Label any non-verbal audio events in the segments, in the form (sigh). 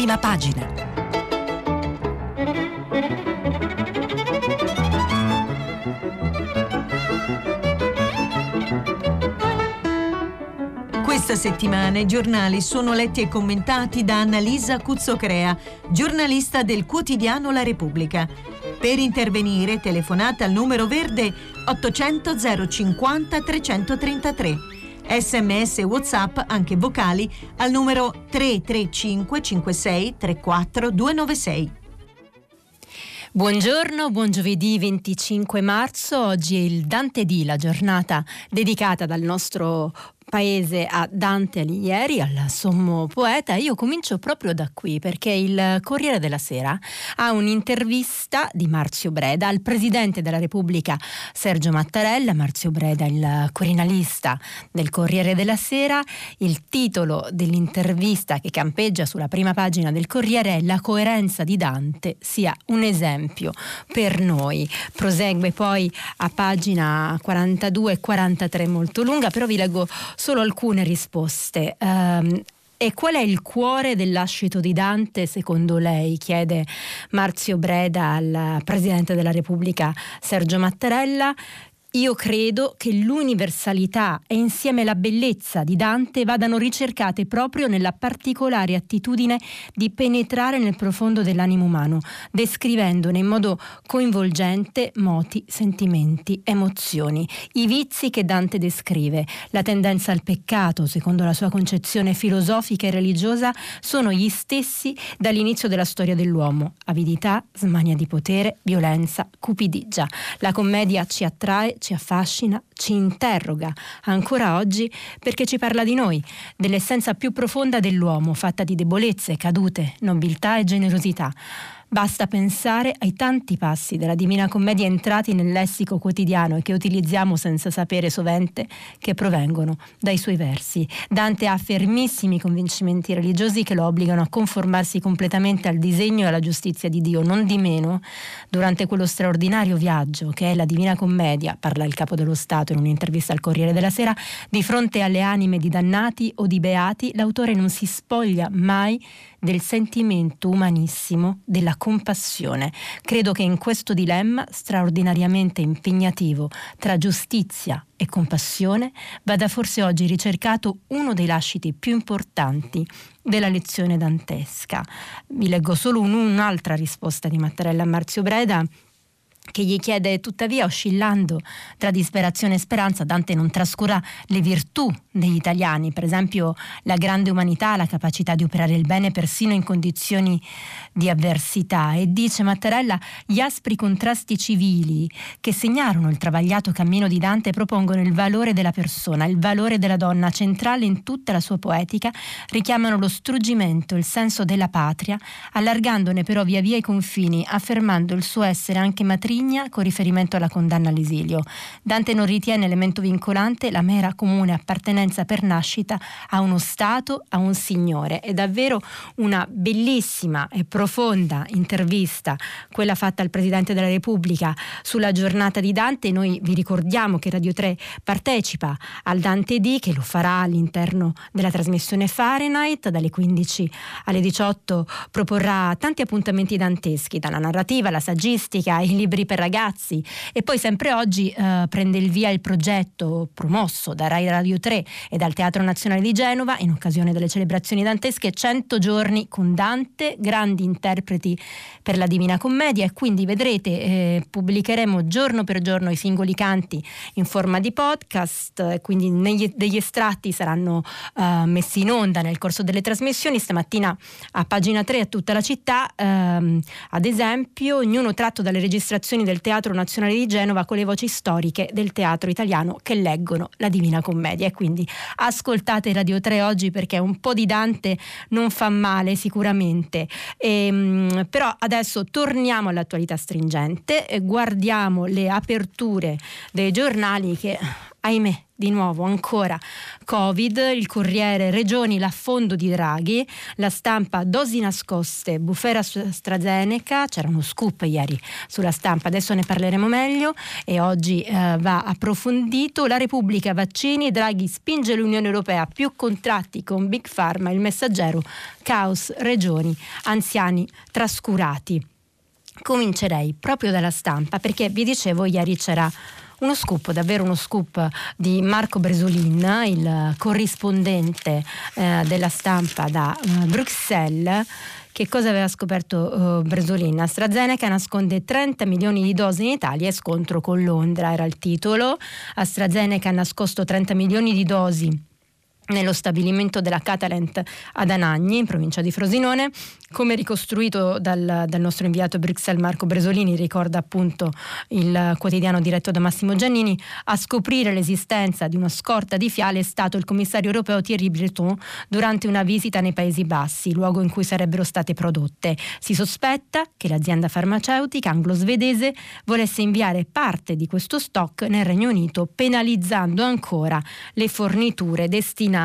prima pagina. Questa settimana i giornali sono letti e commentati da Annalisa Cuzzocrea, giornalista del quotidiano La Repubblica. Per intervenire telefonate al numero verde 800 050 333. Sms e WhatsApp, anche vocali, al numero 335 56 34 296. Buongiorno, buon giovedì 25 marzo. Oggi è il Dante D, la giornata dedicata dal nostro paese a Dante Alighieri, al sommo poeta. Io comincio proprio da qui perché il Corriere della Sera ha un'intervista di Marzio Breda al Presidente della Repubblica Sergio Mattarella. Marzio Breda, il corinalista del Corriere della Sera. Il titolo dell'intervista che campeggia sulla prima pagina del Corriere è La coerenza di Dante sia un esempio per noi. Prosegue poi a pagina 42 e 43 molto lunga, però vi leggo solo alcune risposte. Um, e qual è il cuore dell'ascito di Dante secondo lei? chiede Marzio Breda al Presidente della Repubblica Sergio Mattarella. Io credo che l'universalità e insieme la bellezza di Dante vadano ricercate proprio nella particolare attitudine di penetrare nel profondo dell'animo umano, descrivendone in modo coinvolgente moti, sentimenti, emozioni, i vizi che Dante descrive, la tendenza al peccato, secondo la sua concezione filosofica e religiosa, sono gli stessi dall'inizio della storia dell'uomo: avidità, smania di potere, violenza, cupidigia. La commedia ci attrae ci affascina, ci interroga ancora oggi perché ci parla di noi, dell'essenza più profonda dell'uomo, fatta di debolezze, cadute, nobiltà e generosità. Basta pensare ai tanti passi della Divina Commedia entrati nel lessico quotidiano e che utilizziamo senza sapere sovente che provengono dai suoi versi. Dante ha fermissimi convincimenti religiosi che lo obbligano a conformarsi completamente al disegno e alla giustizia di Dio. Non di meno, durante quello straordinario viaggio che è la Divina Commedia, parla il capo dello Stato in un'intervista al Corriere della Sera, di fronte alle anime di dannati o di beati, l'autore non si spoglia mai del sentimento umanissimo, della compassione. Credo che in questo dilemma straordinariamente impegnativo tra giustizia e compassione vada forse oggi ricercato uno dei lasciti più importanti della lezione dantesca. Vi leggo solo un'altra risposta di Mattarella a Marzio Breda che gli chiede tuttavia, oscillando tra disperazione e speranza, Dante non trascura le virtù degli italiani, per esempio la grande umanità, la capacità di operare il bene persino in condizioni di avversità. E dice Mattarella, gli aspri contrasti civili che segnarono il travagliato cammino di Dante propongono il valore della persona, il valore della donna, centrale in tutta la sua poetica, richiamano lo struggimento, il senso della patria, allargandone però via via i confini, affermando il suo essere anche matrigna Vigna con riferimento alla condanna all'esilio. Dante non ritiene elemento vincolante la mera comune appartenenza per nascita a uno Stato, a un Signore. È davvero una bellissima e profonda intervista, quella fatta al Presidente della Repubblica sulla giornata di Dante. Noi vi ricordiamo che Radio 3 partecipa al Dante D, che lo farà all'interno della trasmissione Fahrenheit, dalle 15 alle 18 proporrà tanti appuntamenti danteschi, dalla narrativa, alla saggistica, ai libri per ragazzi. E poi sempre oggi eh, prende il via il progetto promosso da Rai Radio 3 e dal Teatro Nazionale di Genova in occasione delle celebrazioni dantesche 100 giorni con Dante, grandi interpreti per la Divina Commedia. E quindi vedrete eh, pubblicheremo giorno per giorno i singoli canti in forma di podcast, quindi negli, degli estratti saranno eh, messi in onda nel corso delle trasmissioni. Stamattina a pagina 3 a tutta la città, ehm, ad esempio, ognuno tratto dalle registrazioni produzioni del Teatro Nazionale di Genova con le voci storiche del teatro italiano che leggono la Divina Commedia. E quindi ascoltate Radio 3 oggi perché un po' di Dante non fa male sicuramente. E, ehm, però adesso torniamo all'attualità stringente, guardiamo le aperture dei giornali che ahimè, di nuovo ancora Covid, il Corriere Regioni l'affondo di Draghi, la stampa dosi nascoste, bufera AstraZeneca, c'era uno scoop ieri sulla stampa, adesso ne parleremo meglio e oggi eh, va approfondito. La Repubblica vaccini, Draghi spinge l'Unione Europea più contratti con Big Pharma, il messaggero caos, regioni, anziani trascurati. Comincerei proprio dalla stampa perché vi dicevo ieri c'era uno scoop, davvero uno scoop di Marco Bresolin, il corrispondente eh, della stampa da uh, Bruxelles. Che cosa aveva scoperto uh, Bresolin? AstraZeneca nasconde 30 milioni di dosi in Italia e scontro con Londra, era il titolo. AstraZeneca ha nascosto 30 milioni di dosi nello stabilimento della Catalent ad Anagni, in provincia di Frosinone. Come ricostruito dal, dal, nostro inviato a Bruxelles Marco Bresolini, ricorda appunto il quotidiano diretto da Massimo Giannini, a scoprire l'esistenza di una scorta di fiale è stato il commissario europeo Thierry Breton durante una visita nei Paesi Bassi, luogo in cui sarebbero state prodotte. Si sospetta che l'azienda farmaceutica anglo-svedese volesse inviare parte di questo stock nel Regno Unito, penalizzando ancora le forniture destinate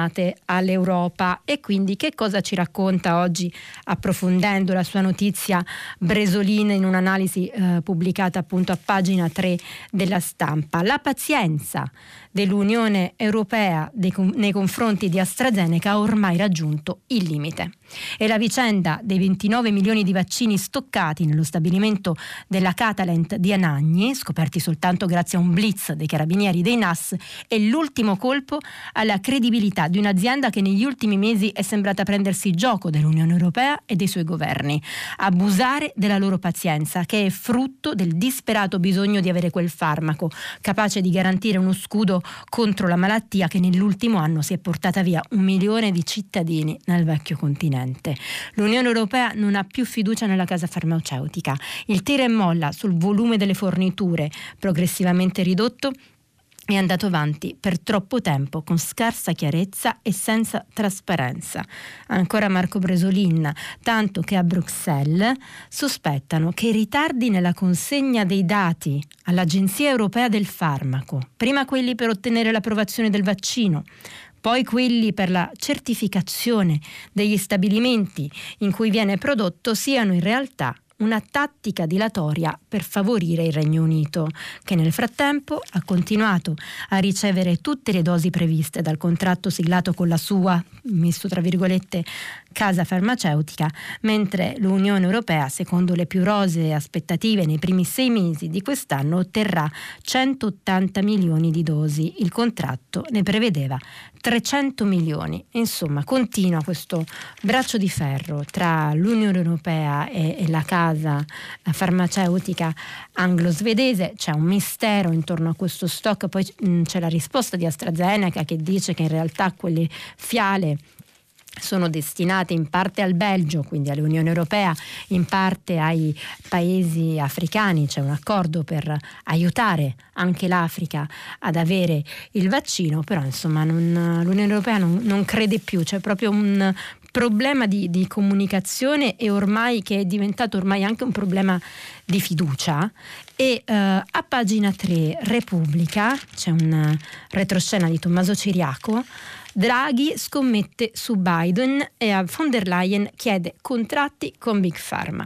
all'Europa. E quindi che cosa ci racconta oggi approfondendo la sua notizia Bresolina in un'analisi eh, pubblicata appunto a pagina 3 della stampa. La pazienza dell'Unione Europea nei confronti di AstraZeneca ha ormai raggiunto il limite. E la vicenda dei 29 milioni di vaccini stoccati nello stabilimento della Catalent di Anagni, scoperti soltanto grazie a un blitz dei carabinieri dei NAS, è l'ultimo colpo alla credibilità di un'azienda che negli ultimi mesi è sembrata prendersi gioco dell'Unione Europea e dei suoi governi, abusare della loro pazienza, che è frutto del disperato bisogno di avere quel farmaco, capace di garantire uno scudo contro la malattia che nell'ultimo anno si è portata via un milione di cittadini nel vecchio continente. L'Unione Europea non ha più fiducia nella casa farmaceutica. Il tira e molla sul volume delle forniture progressivamente ridotto è andato avanti per troppo tempo con scarsa chiarezza e senza trasparenza. Ancora Marco Bresolin, tanto che a Bruxelles sospettano che i ritardi nella consegna dei dati all'Agenzia Europea del Farmaco, prima quelli per ottenere l'approvazione del vaccino, poi quelli per la certificazione degli stabilimenti in cui viene prodotto, siano in realtà una tattica dilatoria per favorire il Regno Unito, che nel frattempo ha continuato a ricevere tutte le dosi previste dal contratto siglato con la sua, messo tra virgolette, casa farmaceutica, mentre l'Unione Europea, secondo le più rosee aspettative nei primi sei mesi di quest'anno, otterrà 180 milioni di dosi. Il contratto ne prevedeva 300 milioni. Insomma, continua questo braccio di ferro tra l'Unione Europea e, la casa farmaceutica anglo-svedese. C'è un mistero intorno a questo stock, poi c'è la risposta di AstraZeneca che dice che in realtà quelle fiale sono destinate in parte al Belgio, quindi all'Unione Europea, in parte ai paesi africani. C'è un accordo per aiutare anche l'Africa ad avere il vaccino, però insomma non, l'Unione Europea non, non, crede più, c'è proprio un problema di, di, comunicazione e ormai che è diventato ormai anche un problema di fiducia e uh, a pagina 3 Repubblica c'è un retroscena di Tommaso Ciriaco Draghi scommette su Biden e a von der Leyen chiede contratti con Big Pharma.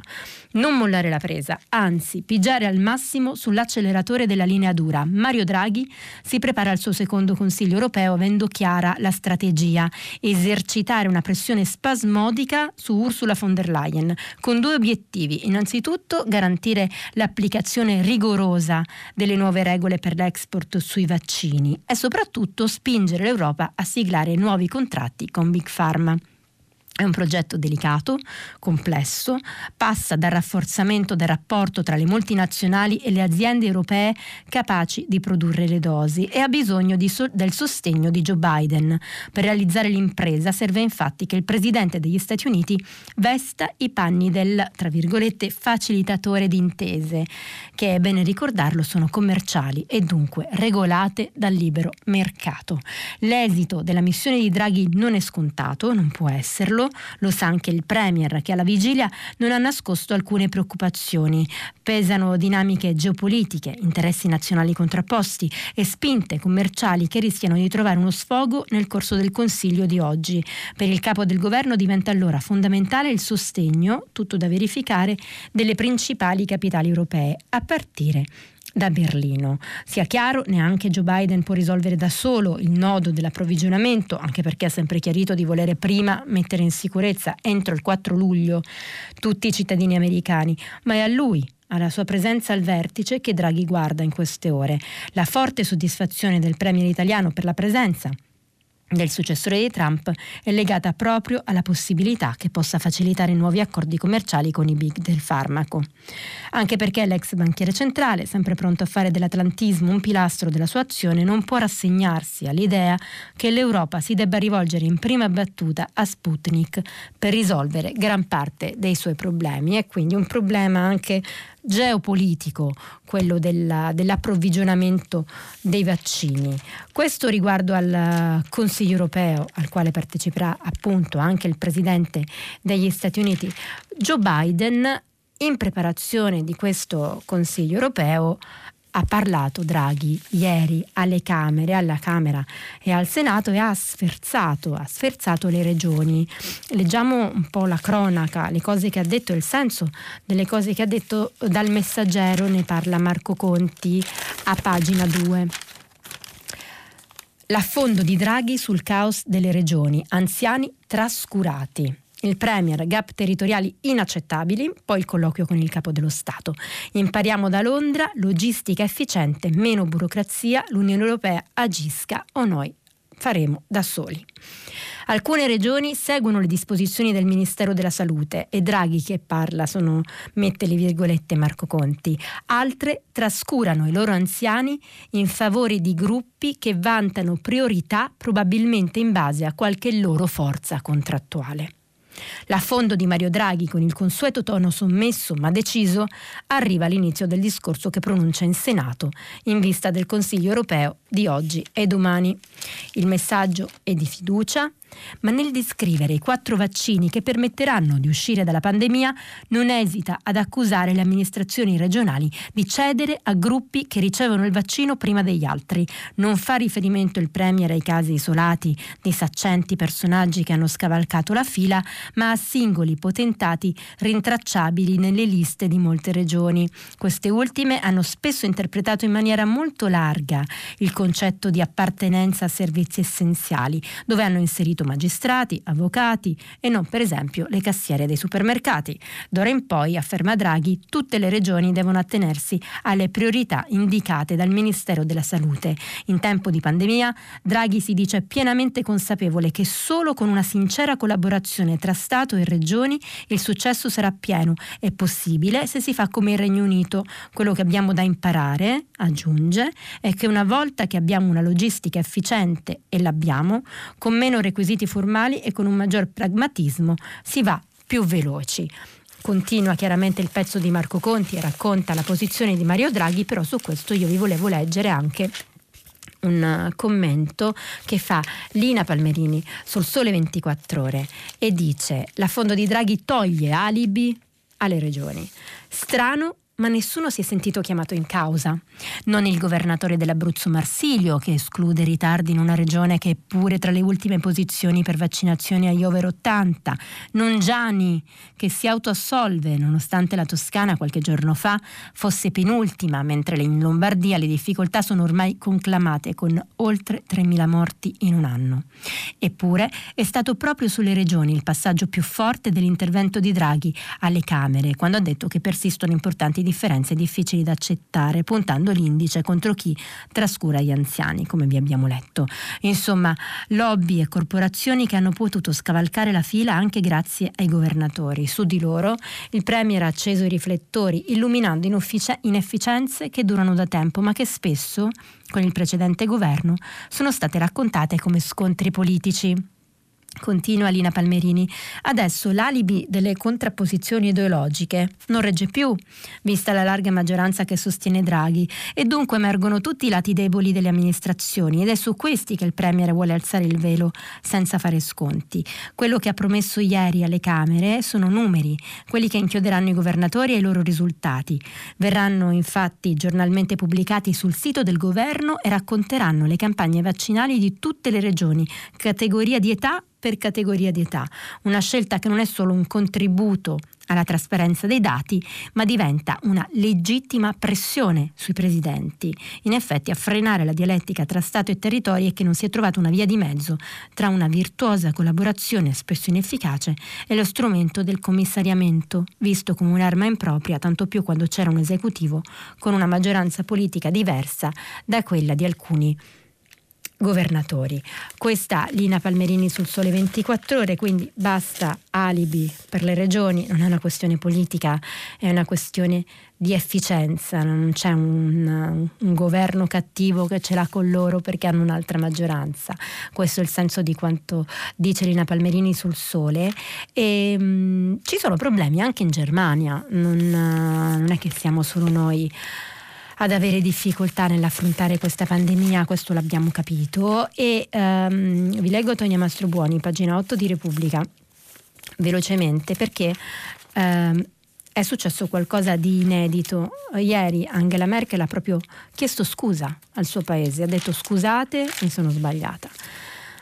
Non mollare la presa, anzi pigiare al massimo sull'acceleratore della linea dura. Mario Draghi si prepara al suo secondo Consiglio europeo avendo chiara la strategia, esercitare una pressione spasmodica su Ursula von der Leyen, con due obiettivi. Innanzitutto garantire l'applicazione rigorosa delle nuove regole per l'export sui vaccini e soprattutto spingere l'Europa a siglare nuovi contratti con Big Pharma. È un progetto delicato, complesso, passa dal rafforzamento del rapporto tra le multinazionali e le aziende europee capaci di produrre le dosi e ha bisogno so- del sostegno di Joe Biden. Per realizzare l'impresa serve infatti che il Presidente degli Stati Uniti vesta i panni del, tra virgolette, facilitatore di intese, che è bene ricordarlo sono commerciali e dunque regolate dal libero mercato. L'esito della missione di Draghi non è scontato, non può esserlo, lo sa anche il Premier che alla vigilia non ha nascosto alcune preoccupazioni. Pesano dinamiche geopolitiche, interessi nazionali contrapposti e spinte commerciali che rischiano di trovare uno sfogo nel corso del Consiglio di oggi. Per il capo del governo diventa allora fondamentale il sostegno, tutto da verificare, delle principali capitali europee, a partire da Berlino. Sia chiaro, neanche Joe Biden può risolvere da solo il nodo dell'approvvigionamento, anche perché ha sempre chiarito di volere prima mettere in sicurezza entro il 4 luglio tutti i cittadini americani, ma è a lui alla sua presenza al vertice che Draghi guarda in queste ore. La forte soddisfazione del Premier italiano per la presenza del successore di Trump è legata proprio alla possibilità che possa facilitare nuovi accordi commerciali con i big del farmaco. Anche perché l'ex banchiere centrale, sempre pronto a fare dell'atlantismo un pilastro della sua azione, non può rassegnarsi all'idea che l'Europa si debba rivolgere in prima battuta a Sputnik per risolvere gran parte dei suoi problemi. È quindi un problema anche geopolitico, quello della, dell'approvvigionamento dei vaccini. Questo riguardo al Consiglio europeo, al quale parteciperà appunto anche il Presidente degli Stati Uniti, Joe Biden, in preparazione di questo Consiglio europeo ha parlato Draghi ieri alle Camere, alla Camera e al Senato e ha sferzato, ha sferzato le regioni. Leggiamo un po' la cronaca, le cose che ha detto, il senso delle cose che ha detto dal messaggero, ne parla Marco Conti a pagina 2. L'affondo di Draghi sul caos delle regioni, anziani trascurati il Premier, gap territoriali inaccettabili, poi il colloquio con il Capo dello Stato. Impariamo da Londra, logistica efficiente, meno burocrazia, l'Unione Europea agisca o noi faremo da soli. Alcune regioni seguono le disposizioni del Ministero della Salute e Draghi che parla sono, mette le virgolette Marco Conti, altre trascurano i loro anziani in favore di gruppi che vantano priorità probabilmente in base a qualche loro forza contrattuale. L'affondo di Mario Draghi, con il consueto tono sommesso ma deciso, arriva all'inizio del discorso che pronuncia in Senato in vista del Consiglio europeo di oggi e domani. Il messaggio è di fiducia, ma nel descrivere i quattro vaccini che permetteranno di uscire dalla pandemia non esita ad accusare le amministrazioni regionali di cedere a gruppi che ricevono il vaccino prima degli altri. Non fa riferimento il Premier ai casi isolati di saccenti personaggi che hanno scavalcato la fila, ma a singoli potentati rintracciabili nelle liste di molte regioni. Queste ultime hanno spesso interpretato in maniera molto larga il concetto di appartenenza a servizi essenziali, dove hanno inserito magistrati, avvocati e non per esempio le cassiere dei supermercati. D'ora in poi, afferma Draghi, tutte le regioni devono attenersi alle priorità indicate dal Ministero della Salute. In tempo di pandemia, Draghi si dice pienamente consapevole che solo con una sincera collaborazione tra Stato e regioni il successo sarà pieno e possibile se si fa come il Regno Unito. Quello che abbiamo da imparare, aggiunge, è che una volta che abbiamo una logistica efficiente e l'abbiamo, con meno requisiti formali e con un maggior pragmatismo si va più veloci. Continua chiaramente il pezzo di Marco Conti e racconta la posizione di Mario Draghi, però su questo io vi volevo leggere anche un commento che fa Lina Palmerini sul Sole 24 Ore e dice la fondo di Draghi toglie alibi alle regioni. Strano ma nessuno si è sentito chiamato in causa. Non il governatore dell'Abruzzo Marsilio, che esclude ritardi in una regione che è pure tra le ultime posizioni per vaccinazioni agli over 80, non Gianni, che si autoassolve nonostante la Toscana qualche giorno fa fosse penultima, mentre in Lombardia le difficoltà sono ormai conclamate con oltre 3.000 morti in un anno. Eppure è stato proprio sulle regioni il passaggio più forte dell'intervento di Draghi alle Camere, quando ha detto che persistono importanti differenze difficili da accettare, puntando l'indice contro chi trascura gli anziani, come vi abbiamo letto. Insomma, lobby e corporazioni che hanno potuto scavalcare la fila anche grazie ai governatori. Su di loro il Premier ha acceso i riflettori, illuminando inefficienze che durano da tempo, ma che spesso, con il precedente governo, sono state raccontate come scontri politici. Continua Lina Palmerini. Adesso l'alibi delle contrapposizioni ideologiche non regge più, vista la larga maggioranza che sostiene Draghi, e dunque emergono tutti i lati deboli delle amministrazioni ed è su questi che il Premier vuole alzare il velo senza fare sconti. Quello che ha promesso ieri alle Camere sono numeri, quelli che inchioderanno i governatori e i loro risultati. Verranno infatti giornalmente pubblicati sul sito del governo e racconteranno le campagne vaccinali di tutte le regioni, categoria di età per categoria di età, una scelta che non è solo un contributo alla trasparenza dei dati, ma diventa una legittima pressione sui presidenti, in effetti a frenare la dialettica tra Stato e territori e che non si è trovata una via di mezzo tra una virtuosa collaborazione spesso inefficace e lo strumento del commissariamento, visto come un'arma impropria, tanto più quando c'era un esecutivo con una maggioranza politica diversa da quella di alcuni governatori. Questa Lina Palmerini sul Sole 24 ore, quindi basta alibi per le regioni, non è una questione politica, è una questione di efficienza, non c'è un, un, governo cattivo che ce l'ha con loro perché hanno un'altra maggioranza. Questo è il senso di quanto dice Lina Palmerini sul Sole. E, mh, mm, ci sono problemi anche in Germania, non, non è che siamo solo noi ad avere difficoltà nell'affrontare questa pandemia, questo l'abbiamo capito. E um, vi leggo Tonia Mastrobuoni, pagina 8 di Repubblica, velocemente, perché um, è successo qualcosa di inedito. Ieri Angela Merkel ha proprio chiesto scusa al suo paese, ha detto scusate, mi sono sbagliata.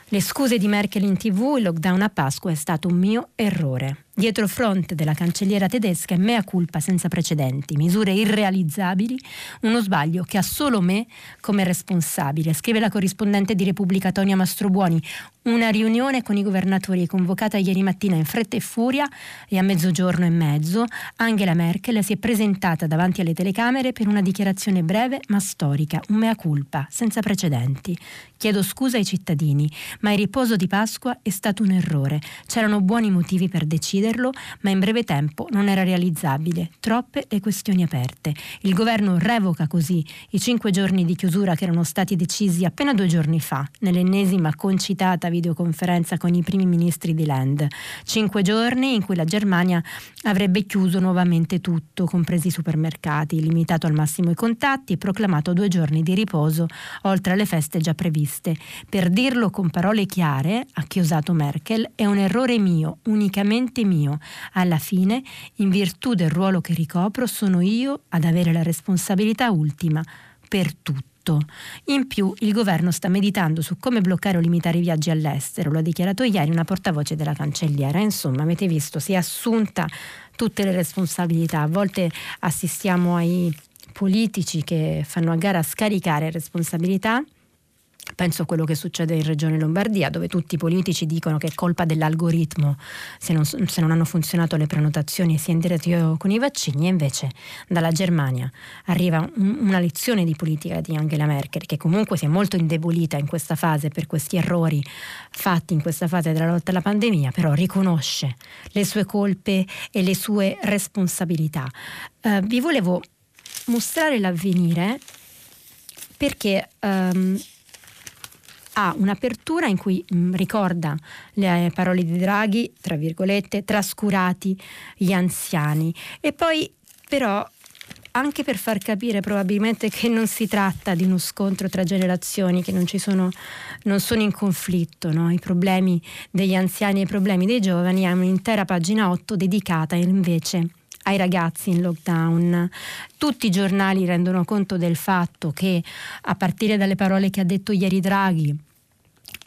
Le scuse di Merkel in tv, il lockdown a Pasqua è stato un mio errore. Dietro fronte della cancelliera tedesca è mea culpa senza precedenti, misure irrealizzabili, uno sbaglio che ha solo me come responsabile. Scrive la corrispondente di Repubblica Tonia Mastrobuoni. Una riunione con i governatori convocata ieri mattina in fretta e furia e a mezzogiorno e mezzo Angela Merkel si è presentata davanti alle telecamere per una dichiarazione breve ma storica, un mea culpa senza precedenti. Chiedo scusa ai cittadini, ma il riposo di Pasqua è stato un errore. C'erano buoni motivi per decidere chiederlo, ma in breve tempo non era realizzabile. Troppe le questioni aperte. Il governo revoca così i cinque giorni di chiusura che erano stati decisi appena due giorni fa, nell'ennesima concitata videoconferenza con i primi ministri di Land. Cinque giorni in cui la Germania avrebbe chiuso nuovamente tutto, compresi i supermercati, limitato al massimo i contatti e proclamato due giorni di riposo, oltre alle feste già previste. Per dirlo con parole chiare, ha chiosato Merkel, è un errore mio, unicamente mio mio. Alla fine, in virtù del ruolo che ricopro, sono io ad avere la responsabilità ultima per tutto. In più, il governo sta meditando su come bloccare o limitare i viaggi all'estero, lo ha dichiarato ieri una portavoce della cancelliera. Insomma, avete visto, si è assunta tutte le responsabilità. A volte assistiamo ai politici che fanno a gara a scaricare responsabilità Penso a quello che succede in Regione Lombardia, dove tutti i politici dicono che è colpa dell'algoritmo se non, se non hanno funzionato le prenotazioni e si è indiretto con i vaccini, e invece dalla Germania arriva un, una lezione di politica di Angela Merkel, che comunque si è molto indebolita in questa fase per questi errori fatti in questa fase della lotta alla pandemia, però riconosce le sue colpe e le sue responsabilità. Uh, vi volevo mostrare l'avvenire perché... Um, ha un'apertura in cui mh, mm, ricorda le parole di Draghi, tra virgolette, trascurati gli anziani. E poi però anche per far capire probabilmente che non si tratta di uno scontro tra generazioni, che non, sono, non sono in conflitto, no? i problemi degli anziani e i problemi dei giovani, ha un'intera pagina 8 dedicata invece ai ragazzi in lockdown. Tutti i giornali rendono conto del fatto che a partire dalle parole che ha detto ieri Draghi,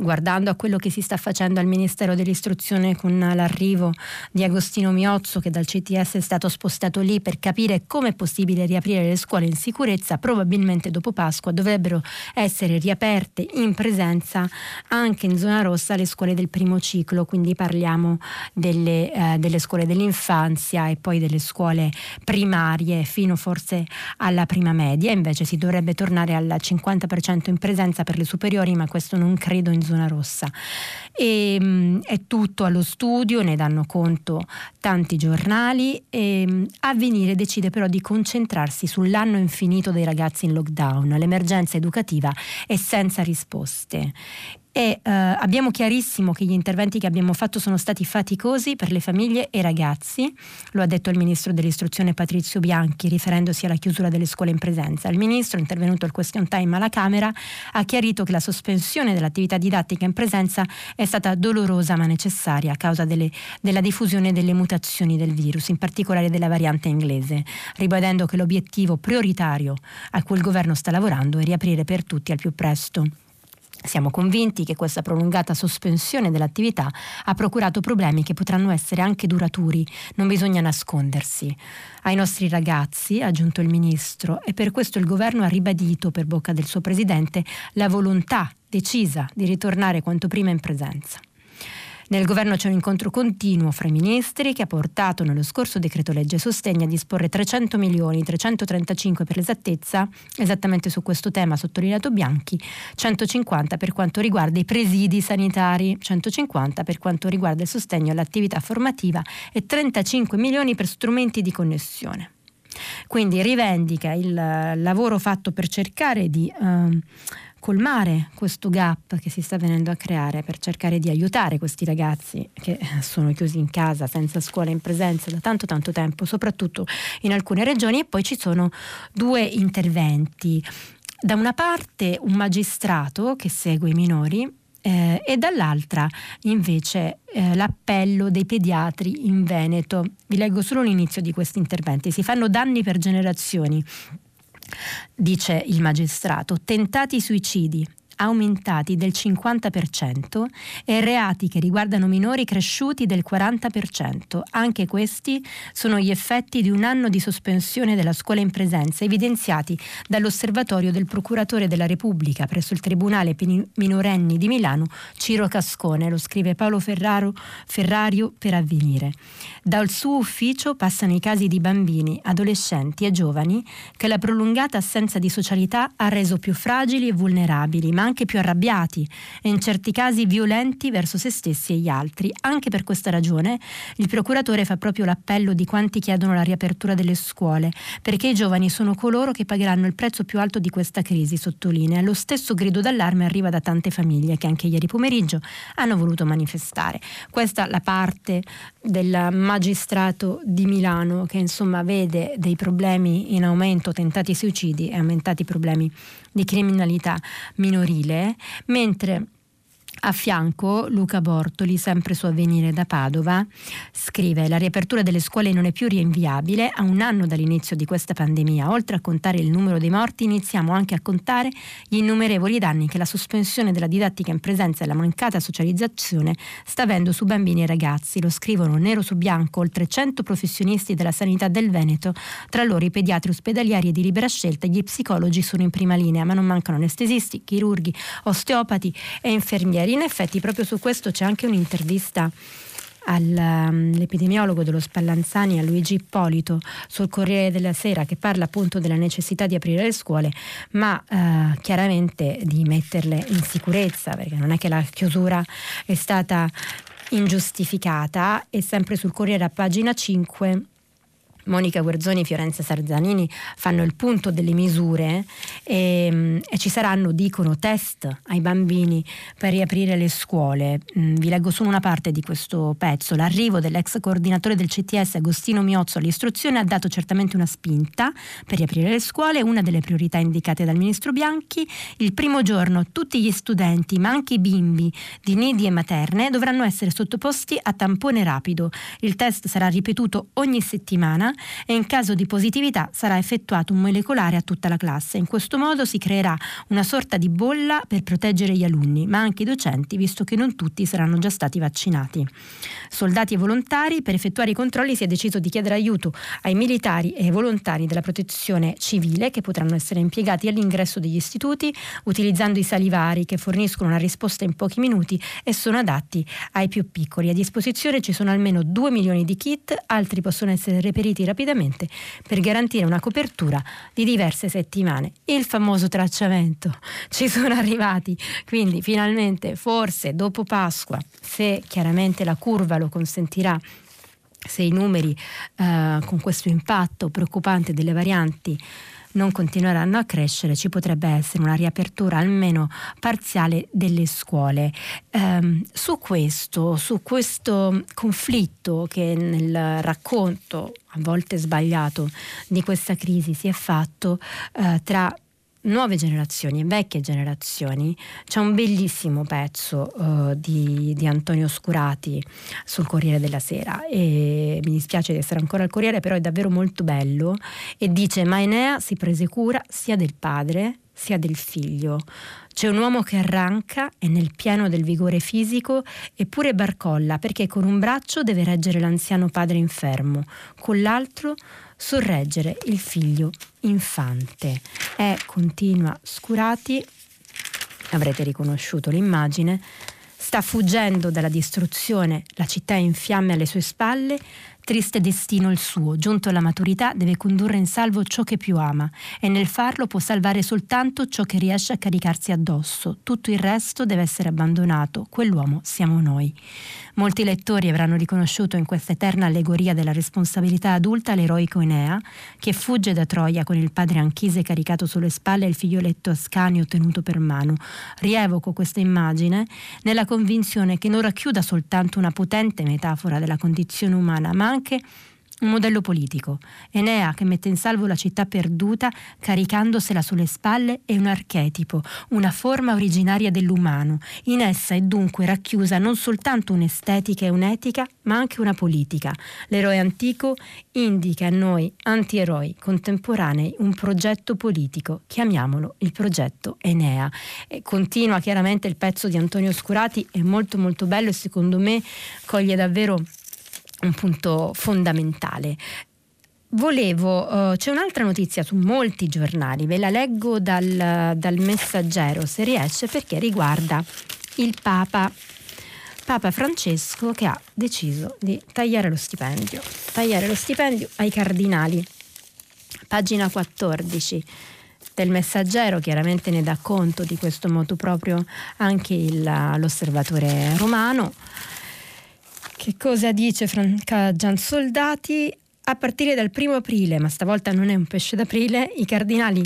guardando a quello che si sta facendo al Ministero dell'Istruzione con l'arrivo di Agostino Miozzo che dal CTS è stato spostato lì per capire come è possibile riaprire le scuole in sicurezza, probabilmente dopo Pasqua dovrebbero essere riaperte in presenza anche in zona rossa le scuole del primo ciclo, quindi parliamo delle, eh, delle scuole dell'infanzia e poi delle scuole primarie fino forse alla prima media, invece si dovrebbe tornare al 50% in presenza per le superiori, ma questo non credo in zona rossa. E, mh, mm, è tutto allo studio, ne danno conto tanti giornali. E, mh, Avvenire decide però di concentrarsi sull'anno infinito dei ragazzi in lockdown. L'emergenza educativa è senza risposte e eh, abbiamo chiarissimo che gli interventi che abbiamo fatto sono stati faticosi per le famiglie e i ragazzi, lo ha detto il ministro dell'istruzione Patrizio Bianchi riferendosi alla chiusura delle scuole in presenza. Il ministro, intervenuto al question time alla Camera, ha chiarito che la sospensione dell'attività didattica in presenza è stata dolorosa ma necessaria a causa delle, della diffusione delle mutazioni del virus, in particolare della variante inglese, ribadendo che l'obiettivo prioritario a cui il governo sta lavorando è riaprire per tutti al più presto. Siamo convinti che questa prolungata sospensione dell'attività ha procurato problemi che potranno essere anche duraturi, non bisogna nascondersi. Ai nostri ragazzi, ha aggiunto il Ministro, e per questo il Governo ha ribadito per bocca del suo Presidente la volontà decisa di ritornare quanto prima in presenza. Nel governo c'è un incontro continuo fra i ministri che ha portato nello scorso decreto legge sostegno a disporre 300 milioni, 335 per l'esattezza, esattamente su questo tema sottolineato Bianchi, 150 per quanto riguarda i presidi sanitari, 150 per quanto riguarda il sostegno all'attività formativa e 35 milioni per strumenti di connessione. Quindi rivendica il lavoro fatto per cercare di eh, colmare questo gap che si sta venendo a creare per cercare di aiutare questi ragazzi che sono chiusi in casa senza scuola in presenza da tanto tanto tempo, soprattutto in alcune regioni e poi ci sono due interventi. Da una parte un magistrato che segue i minori eh, e dall'altra invece eh, l'appello dei pediatri in Veneto. Vi leggo solo l'inizio di questi interventi. Si fanno danni per generazioni dice il magistrato, tentati suicidi, aumentati del 50% e reati che riguardano minori cresciuti del 40%. Anche questi sono gli effetti di un anno di sospensione della scuola in presenza evidenziati dall'osservatorio del procuratore della Repubblica presso il Tribunale minorenni di Milano, Ciro Cascone, lo scrive Paolo Ferraro, Ferrario per avvenire. Dal suo ufficio passano i casi di bambini, adolescenti e giovani che la prolungata assenza di socialità ha reso più fragili e vulnerabili, ma anche più arrabbiati e in certi casi violenti verso se stessi e gli altri. Anche per questa ragione il procuratore fa proprio l'appello di quanti chiedono la riapertura delle scuole, perché i giovani sono coloro che pagheranno il prezzo più alto di questa crisi, sottolinea. Lo stesso grido d'allarme arriva da tante famiglie che anche ieri pomeriggio hanno voluto manifestare. Questa è la parte del magistrato di Milano che insomma vede dei problemi in aumento, tentati suicidi e aumentati problemi di criminalità minorile, mentre a fianco Luca Bortoli, sempre su Avvenire da Padova, scrive la riapertura delle scuole non è più rinviabile, a un anno dall'inizio di questa pandemia, oltre a contare il numero dei morti, iniziamo anche a contare gli innumerevoli danni che la sospensione della didattica in presenza e la mancata socializzazione sta avendo su bambini e ragazzi. Lo scrivono nero su bianco oltre 100 professionisti della sanità del Veneto, tra loro i pediatri ospedalieri e di libera scelta gli psicologi sono in prima linea, ma non mancano anestesisti, chirurghi, osteopati e infermieri in effetti proprio su questo c'è anche un'intervista all'epidemiologo dello Spallanzani, a Luigi Ippolito, sul Corriere della Sera, che parla appunto della necessità di aprire le scuole, ma eh, chiaramente di metterle in sicurezza, perché non è che la chiusura è stata ingiustificata, e sempre sul Corriere a pagina 5 Monica Guerzoni e Fiorenza Sarzanini fanno il punto delle misure e, mm, e, ci saranno, dicono, test ai bambini per riaprire le scuole. Mm, vi leggo solo una parte di questo pezzo. L'arrivo dell'ex coordinatore del CTS Agostino Miozzo all'istruzione ha dato certamente una spinta per riaprire le scuole, una delle priorità indicate dal ministro Bianchi. Il primo giorno tutti gli studenti, ma anche i bimbi di nidi e materne, dovranno essere sottoposti a tampone rapido. Il test sarà ripetuto ogni settimana e in caso di positività sarà effettuato un molecolare a tutta la classe. In questo modo si creerà una sorta di bolla per proteggere gli alunni, ma anche i docenti, visto che non tutti saranno già stati vaccinati. Soldati e volontari, per effettuare i controlli si è deciso di chiedere aiuto ai militari e ai volontari della protezione civile che potranno essere impiegati all'ingresso degli istituti utilizzando i salivari che forniscono una risposta in pochi minuti e sono adatti ai più piccoli. A disposizione ci sono almeno 2 milioni di kit, altri possono essere reperiti intervenuti rapidamente per garantire una copertura di diverse settimane. Il famoso tracciamento ci sono arrivati, quindi finalmente forse dopo Pasqua, se chiaramente la curva lo consentirà, se i numeri eh, con questo impatto preoccupante delle varianti non continueranno a crescere, ci potrebbe essere una riapertura almeno parziale delle scuole. Um, su questo, su questo conflitto che nel racconto a volte sbagliato di questa crisi si è fatto uh, tra nuove generazioni e vecchie generazioni. C'è un bellissimo pezzo uh, di, di, Antonio Scurati sul Corriere della Sera e mi dispiace di essere ancora al Corriere però è davvero molto bello e dice ma Enea si prese cura sia del padre sia del figlio. C'è un uomo che arranca, è nel pieno del vigore fisico, eppure barcolla perché con un braccio deve reggere l'anziano padre infermo, con l'altro sorreggere il figlio infante. È continua Scurati, avrete riconosciuto l'immagine, sta fuggendo dalla distruzione, la città è in fiamme alle sue spalle, Triste destino il suo, giunto alla maturità deve condurre in salvo ciò che più ama e nel farlo può salvare soltanto ciò che riesce a caricarsi addosso. Tutto il resto deve essere abbandonato. Quell'uomo siamo noi. Molti lettori avranno riconosciuto in questa eterna allegoria della responsabilità adulta l'eroico Enea, che fugge da Troia con il padre Anchise caricato sulle spalle e il figlioletto Ascanio tenuto per mano. Rievoco questa immagine nella convinzione che non racchiuda soltanto una potente metafora della condizione umana, ma anche un modello politico. Enea che mette in salvo la città perduta caricandosela sulle spalle è un archetipo, una forma originaria dell'umano. In essa è dunque racchiusa non soltanto un'estetica e un'etica, ma anche una politica. L'eroe antico indica a noi antieroi contemporanei un progetto politico, chiamiamolo il progetto Enea. E continua chiaramente il pezzo di Antonio Scurati, è molto molto bello e secondo me coglie davvero un punto fondamentale. Volevo, uh, c'è un'altra notizia su molti giornali, ve la leggo dal, dal messaggero se riesce perché riguarda il Papa, Papa Francesco che ha deciso di tagliare lo stipendio, tagliare lo stipendio ai cardinali. Pagina 14 del messaggero chiaramente ne dà conto di questo moto proprio anche il, l'osservatore romano. Che cosa dice Franca Giansoldati? A partire dal primo aprile, ma stavolta non è un pesce d'aprile, i cardinali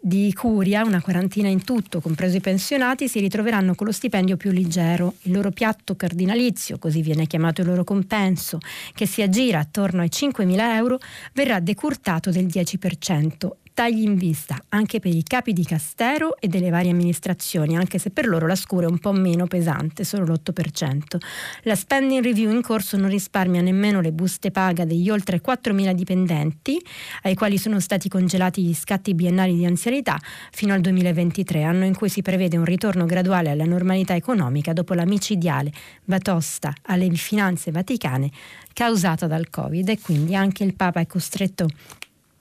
di Curia, una quarantina in tutto, compreso i pensionati, si ritroveranno con lo stipendio più leggero. Il loro piatto cardinalizio, così viene chiamato il loro compenso, che si aggira attorno ai 5.000 euro, verrà decurtato del 10% tagli in vista anche per i capi di Castero e delle varie amministrazioni, anche se per loro la scura è un po' meno pesante, solo l'8%. La spending review in corso non risparmia nemmeno le buste paga degli oltre 4.000 dipendenti, ai quali sono stati congelati gli scatti biennali di anzianità fino al 2023, anno in cui si prevede un ritorno graduale alla normalità economica dopo la micidiale batosta alle finanze vaticane causata dal Covid e quindi anche il Papa è costretto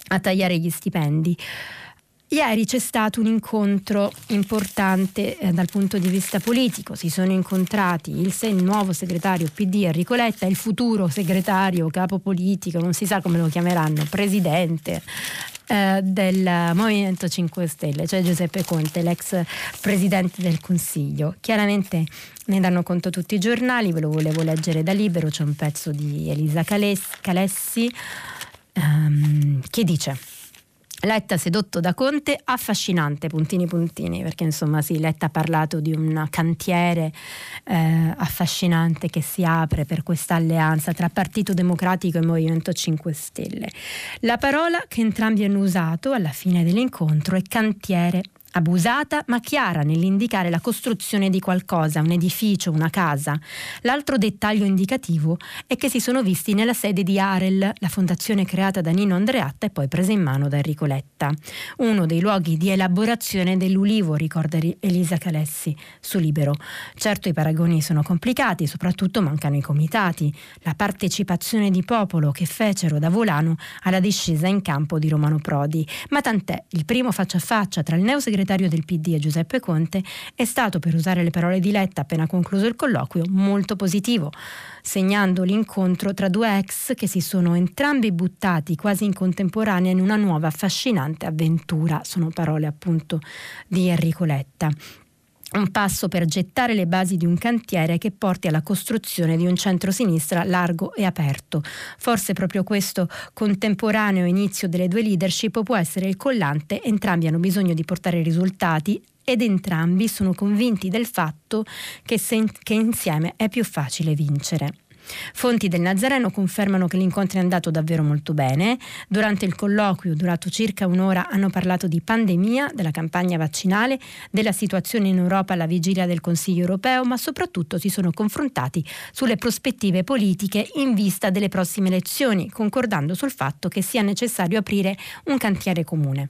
a tagliare gli stipendi. Ieri c'è stato un incontro importante eh, dal punto di vista politico, si sono incontrati il, il, nuovo segretario PD Enrico Letta il futuro segretario capo politico, non si sa come lo chiameranno, presidente eh, del Movimento 5 Stelle, cioè Giuseppe Conte, l'ex presidente del Consiglio. Chiaramente ne danno conto tutti i giornali, ve lo volevo leggere da libero, c'è un pezzo di Elisa Calessi um, che dice Letta sedotto da Conte, affascinante, puntini puntini, perché insomma sì, Letta ha parlato di un cantiere eh, affascinante che si apre per questa alleanza tra Partito Democratico e Movimento 5 Stelle. La parola che entrambi hanno usato alla fine dell'incontro è cantiere abusata ma chiara nell'indicare la costruzione di qualcosa, un edificio, una casa. L'altro dettaglio indicativo è che si sono visti nella sede di Arel, la fondazione creata da Nino Andreatta e poi presa in mano da Enrico Letta, uno dei luoghi di elaborazione dell'ulivo, ricorda Elisa Calessi su Libero. Certo i paragoni sono complicati, soprattutto mancano i comitati, la partecipazione di popolo che fecero da volano alla discesa in campo di Romano Prodi, ma tant'è, il primo faccia a faccia tra il neosegretario segretario del PD Giuseppe Conte, è stato, per usare le parole di Letta appena concluso il colloquio, molto positivo, segnando l'incontro tra due ex che si sono entrambi buttati quasi in contemporanea in una nuova affascinante avventura. Sono parole appunto di Enrico Letta. Un passo per gettare le basi di un cantiere che porti alla costruzione di un centro-sinistra largo e aperto. Forse proprio questo contemporaneo inizio delle due leadership può essere il collante, entrambi hanno bisogno di portare risultati ed entrambi sono convinti del fatto che, se, che insieme è più facile vincere. Fonti del Nazareno confermano che l'incontro è andato davvero molto bene. Durante il colloquio, durato circa un'ora, hanno parlato di pandemia, della campagna vaccinale, della situazione in Europa alla vigilia del Consiglio europeo, ma soprattutto si sono confrontati sulle prospettive politiche in vista delle prossime elezioni, concordando sul fatto che sia necessario aprire un cantiere comune.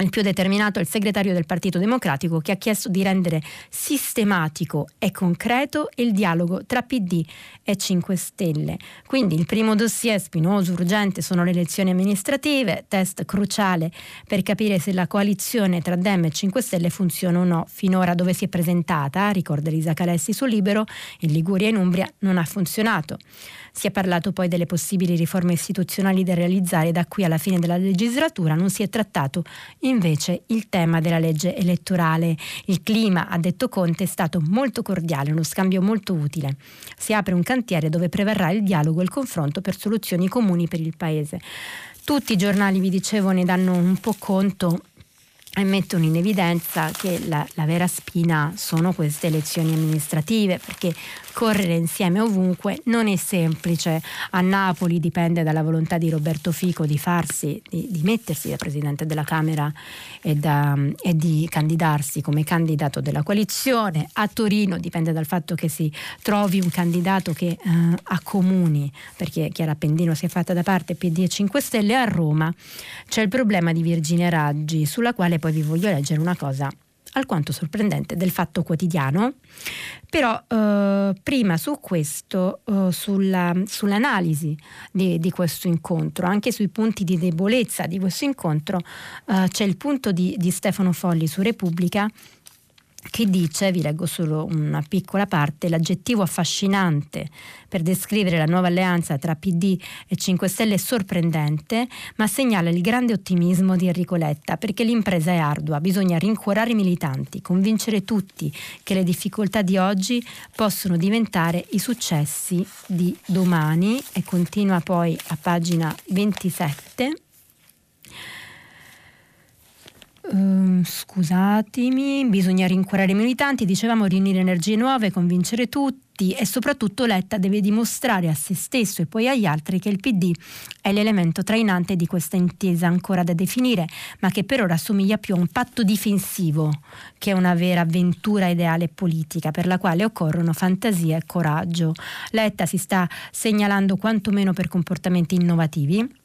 Il più determinato è il segretario del Partito Democratico che ha chiesto di rendere sistematico e concreto il dialogo tra PD e 5 Stelle. Quindi il primo dossier spinoso, urgente, sono le elezioni amministrative, test cruciale per capire se la coalizione tra Dem e 5 Stelle funziona o no. Finora dove si è presentata, ricorda Elisa Calessi su Libero, in Liguria e in Umbria non ha funzionato. Si è parlato poi delle possibili riforme istituzionali da realizzare da qui alla fine della legislatura, non si è trattato invece il tema della legge elettorale. Il clima, ha detto Conte, è stato molto cordiale, uno scambio molto utile. Si apre un cantiere dove prevarrà il dialogo e il confronto per soluzioni comuni per il Paese. Tutti i giornali, vi dicevo, ne danno un po' conto e mettono in evidenza che la, la, vera spina sono queste elezioni amministrative, perché correre insieme ovunque non è semplice. A Napoli dipende dalla volontà di Roberto Fico di farsi, di, di mettersi da Presidente della Camera e, da, e, di candidarsi come candidato della coalizione. A Torino dipende dal fatto che si trovi un candidato che eh, accomuni, perché Chiara Pendino si è fatta da parte PD e 5 Stelle. A Roma c'è il problema di Virginia Raggi, sulla quale poi vi voglio leggere una cosa alquanto sorprendente del Fatto Quotidiano, però eh, prima su questo, eh, sulla, sull'analisi di, di, questo incontro, anche sui punti di debolezza di questo incontro, eh, c'è il punto di, di Stefano Folli su Repubblica che dice, vi leggo solo una piccola parte, l'aggettivo affascinante per descrivere la nuova alleanza tra PD e 5 Stelle è sorprendente, ma segnala il grande ottimismo di Enrico Letta, perché l'impresa è ardua, bisogna rincuorare i militanti, convincere tutti che le difficoltà di oggi possono diventare i successi di domani. E continua poi a pagina 27 Um, scusatemi, bisogna rincuorare i militanti, dicevamo riunire energie nuove, convincere tutti e soprattutto Letta deve dimostrare a se stesso e poi agli altri che il PD è l'elemento trainante di questa intesa ancora da definire, ma che per ora assomiglia più a un patto difensivo che a una vera avventura ideale politica per la quale occorrono fantasia e coraggio. Letta si sta segnalando quantomeno per comportamenti innovativi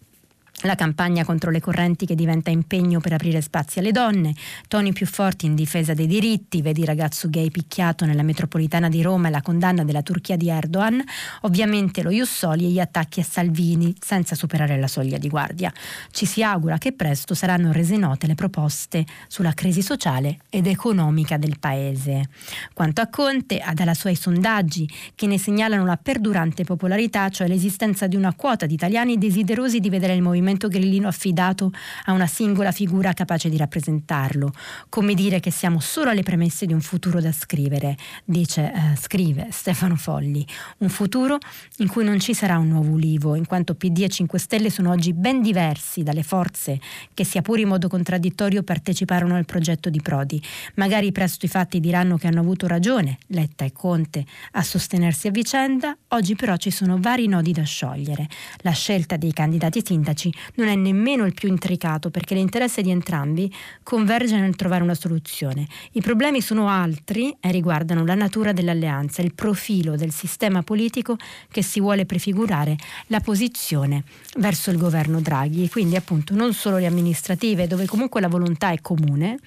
la campagna contro le correnti che diventa impegno per aprire spazi alle donne, toni più forti in difesa dei diritti, vedi ragazzo gay picchiato nella metropolitana di Roma e la condanna della Turchia di Erdogan, ovviamente lo Jussoli e gli attacchi a Salvini senza superare la soglia di guardia. Ci si augura che presto saranno rese note le proposte sulla crisi sociale ed economica del paese. Quanto a Conte, ha dalla sua i sondaggi che ne segnalano la perdurante popolarità, cioè l'esistenza di una quota di italiani desiderosi di vedere il movimento movimento grillino affidato a una singola figura capace di rappresentarlo, come dire che siamo solo alle premesse di un futuro da scrivere, dice, eh, scrive Stefano Folli, un futuro in cui non ci sarà un nuovo ulivo, in quanto PD e 5 Stelle sono oggi ben diversi dalle forze che sia pure in modo contraddittorio parteciparono al progetto di Prodi. Magari presto i fatti diranno che hanno avuto ragione, Letta e Conte, a sostenersi a vicenda, oggi però ci sono vari nodi da sciogliere. La scelta dei candidati sindaci non è nemmeno il più intricato perché l'interesse di entrambi converge nel trovare una soluzione. I problemi sono altri e riguardano la natura dell'alleanza, il profilo del sistema politico che si vuole prefigurare, la posizione verso il governo Draghi quindi appunto non solo le amministrative dove comunque la volontà è comune,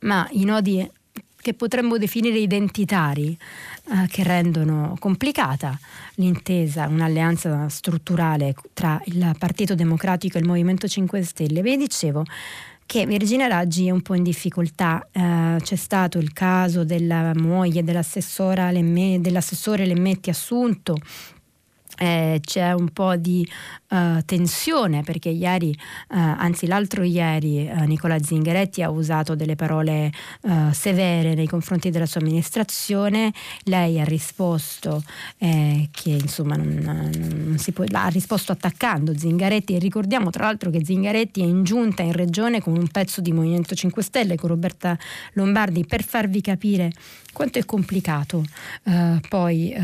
ma i nodi che potremmo definire identitari, eh, che rendono complicata l'intesa, un'alleanza strutturale tra il Partito Democratico e il Movimento 5 Stelle. Vi dicevo che Virginia Raggi è un po' in difficoltà. Eh, c'è stato il caso della moglie dell'assessore Lemmetti Assunto eh, c'è un po' di uh, tensione perché ieri, uh, anzi l'altro ieri, uh, Nicola Zingaretti ha usato delle parole severe nei confronti della sua amministrazione. Lei ha risposto eh, che insomma non, non si può, ha risposto attaccando Zingaretti e ricordiamo tra l'altro che Zingaretti è in giunta in regione con un pezzo di Movimento 5 Stelle con Roberta Lombardi per farvi capire quanto è complicato poi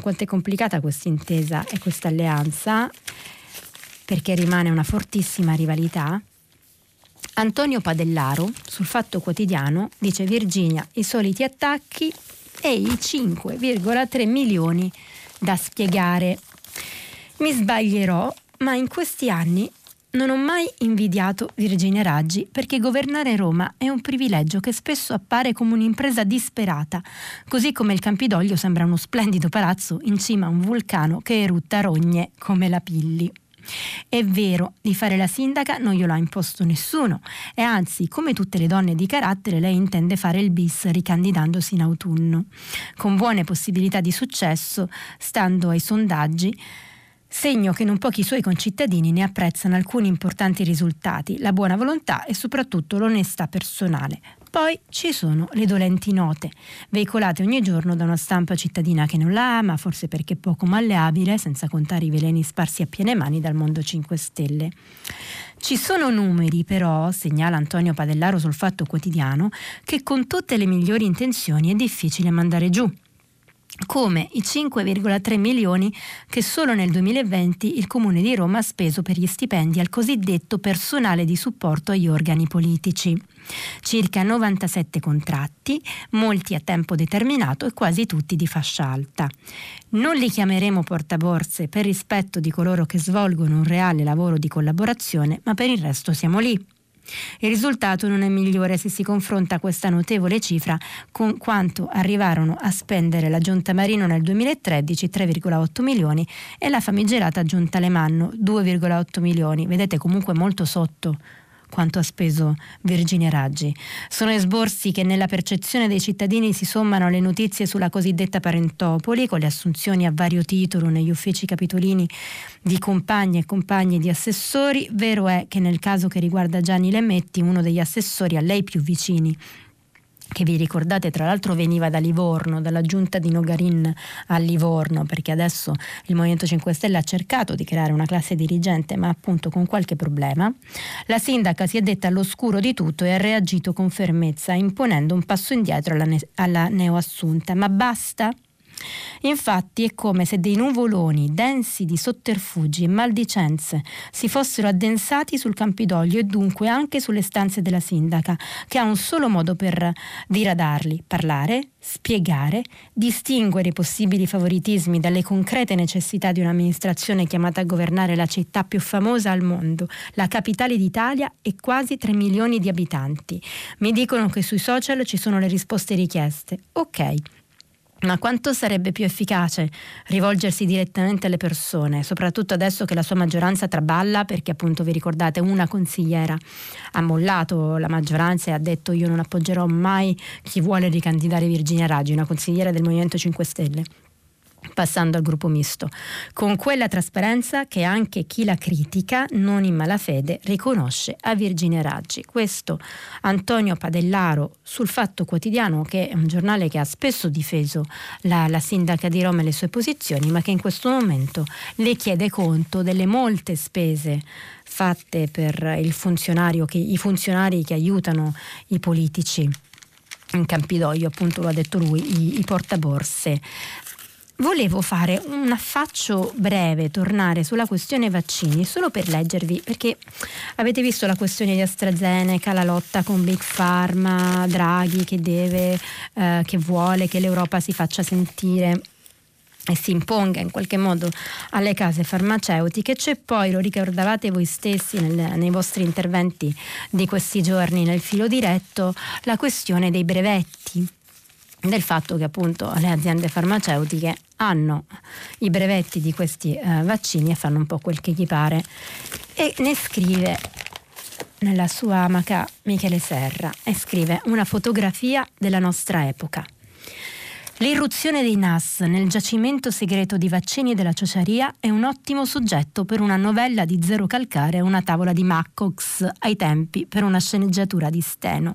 quanto è complicata questa intesa e questa alleanza perché rimane una fortissima rivalità. Antonio Padellaro sul Fatto Quotidiano dice Virginia i soliti attacchi e i 5,3 milioni da spiegare. Mi sbaglierò, ma in questi anni non ho mai invidiato Virginia Raggi perché governare Roma è un privilegio che spesso appare come un'impresa disperata, così come il Campidoglio sembra uno splendido palazzo in cima a un vulcano che erutta rogne come la Pilli. È vero, di fare la sindaca non glielo ha imposto nessuno e anzi, come tutte le donne di carattere, lei intende fare il bis ricandidandosi in autunno, con buone possibilità di successo, stando ai sondaggi segno che non pochi suoi concittadini ne apprezzano alcuni importanti risultati, la buona volontà e soprattutto l'onestà personale. Poi ci sono le dolenti note, veicolate ogni giorno da una stampa cittadina che non la ama, forse perché poco malleabile, senza contare i veleni sparsi a piene mani dal mondo 5 Stelle. Ci sono numeri, però, segnala Antonio Padellaro sul Fatto Quotidiano, che con tutte le migliori intenzioni è difficile mandare giù come i 5,3 milioni che solo nel 2020 il Comune di Roma ha speso per gli stipendi al cosiddetto personale di supporto agli organi politici. Circa 97 contratti, molti a tempo determinato e quasi tutti di fascia alta. Non li chiameremo portaborse per rispetto di coloro che svolgono un reale lavoro di collaborazione, ma per il resto siamo lì. Il risultato non è migliore se si confronta questa notevole cifra con quanto arrivarono a spendere la Giunta Marino nel 2013, 3,8 milioni, e la famigerata Giunta Alemanno, 2,8 milioni. Vedete comunque molto sotto quanto ha speso Virginia Raggi. Sono esborsi che nella percezione dei cittadini si sommano alle notizie sulla cosiddetta parentopoli, con le assunzioni a vario titolo negli uffici capitolini di compagni e compagni di assessori. Vero è che nel caso che riguarda Gianni Lemetti, uno degli assessori a lei più vicini, che vi ricordate tra l'altro veniva da Livorno, dalla giunta di Nogarin a Livorno, perché adesso il Movimento 5 Stelle ha cercato di creare una classe dirigente, ma appunto con qualche problema. La sindaca si è detta all'oscuro di tutto e ha reagito con fermezza, imponendo un passo indietro alla, ne- alla neoassunta. Ma basta? Infatti è come se dei nuvoloni densi di sotterfugi e maldicenze si fossero addensati sul Campidoglio e dunque anche sulle stanze della sindaca, che ha un solo modo per diradarli, parlare, spiegare, distinguere i possibili favoritismi dalle concrete necessità di un'amministrazione chiamata a governare la città più famosa al mondo, la capitale d'Italia e quasi 3 milioni di abitanti. Mi dicono che sui social ci sono le risposte richieste. Ok, ma quanto sarebbe più efficace rivolgersi direttamente alle persone, soprattutto adesso che la sua maggioranza traballa perché appunto vi ricordate una consigliera ha mollato la maggioranza e ha detto io non appoggerò mai chi vuole ricandidare Virginia Raggi, una consigliera del Movimento 5 Stelle passando al gruppo misto, con quella trasparenza che anche chi la critica, non in malafede, riconosce a Virginia Raggi. Questo Antonio Padellaro sul Fatto Quotidiano, che è un giornale che ha spesso difeso la, la sindaca di Roma e le sue posizioni, ma che in questo momento le chiede conto delle molte spese fatte per che, i funzionari che aiutano i politici in Campidoglio, appunto lo ha detto lui, i, i portaborse. Volevo fare un affaccio breve, tornare sulla questione vaccini, solo per leggervi, perché avete visto la questione di AstraZeneca, la lotta con Big Pharma, Draghi che deve, eh, che vuole che l'Europa si faccia sentire e si imponga in qualche modo alle case farmaceutiche. C'è poi, lo ricordavate voi stessi nel, nei vostri interventi di questi giorni nel filo diretto, la questione dei brevetti del fatto che appunto le aziende farmaceutiche hanno i brevetti di questi eh, vaccini e fanno un po' quel che gli pare e ne scrive nella sua amaca Michele Serra e scrive una fotografia della nostra epoca. L'irruzione dei NAS nel giacimento segreto di vaccini della ciociaria è un ottimo soggetto per una novella di Zero Calcare e una tavola di Maccox ai tempi per una sceneggiatura di Steno.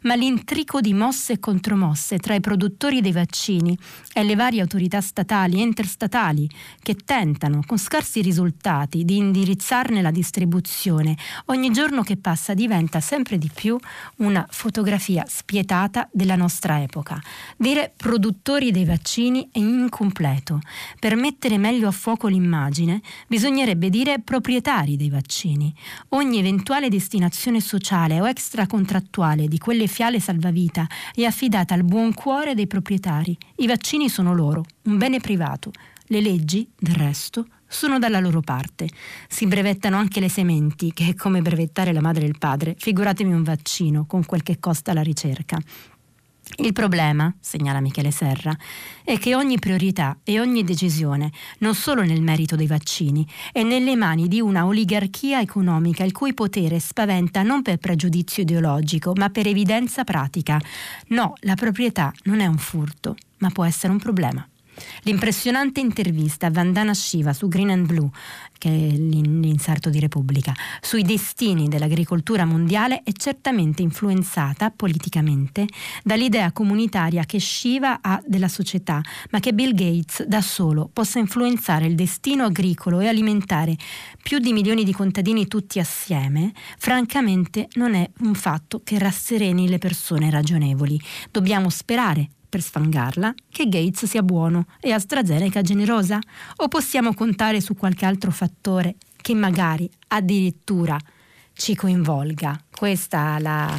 Ma l'intrico di mosse e contromosse tra i produttori dei vaccini e le varie autorità statali e interstatali che tentano, con scarsi risultati, di indirizzarne la distribuzione, ogni giorno che passa diventa sempre di più una fotografia spietata della nostra epoca. Dire produttori produttori dei vaccini è incompleto. Per mettere meglio a fuoco l'immagine, bisognerebbe dire proprietari dei vaccini. Ogni eventuale destinazione sociale o extracontrattuale di quelle fiale salvavita è affidata al buon cuore dei proprietari. I vaccini sono loro, un bene privato. Le leggi, del resto, sono dalla loro parte. Si brevettano anche le sementi, che è come brevettare la madre e il padre. Figuratevi un vaccino con quel che costa la ricerca. Il problema, segnala Michele Serra, è che ogni priorità e ogni decisione, non solo nel merito dei vaccini, è nelle mani di una oligarchia economica il cui potere spaventa non per pregiudizio ideologico, ma per evidenza pratica. No, la proprietà non è un furto, ma può essere un problema. L'impressionante intervista a Vandana Shiva su Green and Blue, che è l'inserto di Repubblica, sui destini dell'agricoltura mondiale è certamente influenzata politicamente dall'idea comunitaria che Shiva ha della società, ma che Bill Gates da solo possa influenzare il destino agricolo e alimentare più di milioni di contadini tutti assieme, francamente non è un fatto che rassereni le persone ragionevoli. Dobbiamo sperare per sfangarla, che Gates sia buono e AstraZeneca generosa? O possiamo contare su qualche altro fattore che magari addirittura ci coinvolga? Questa è la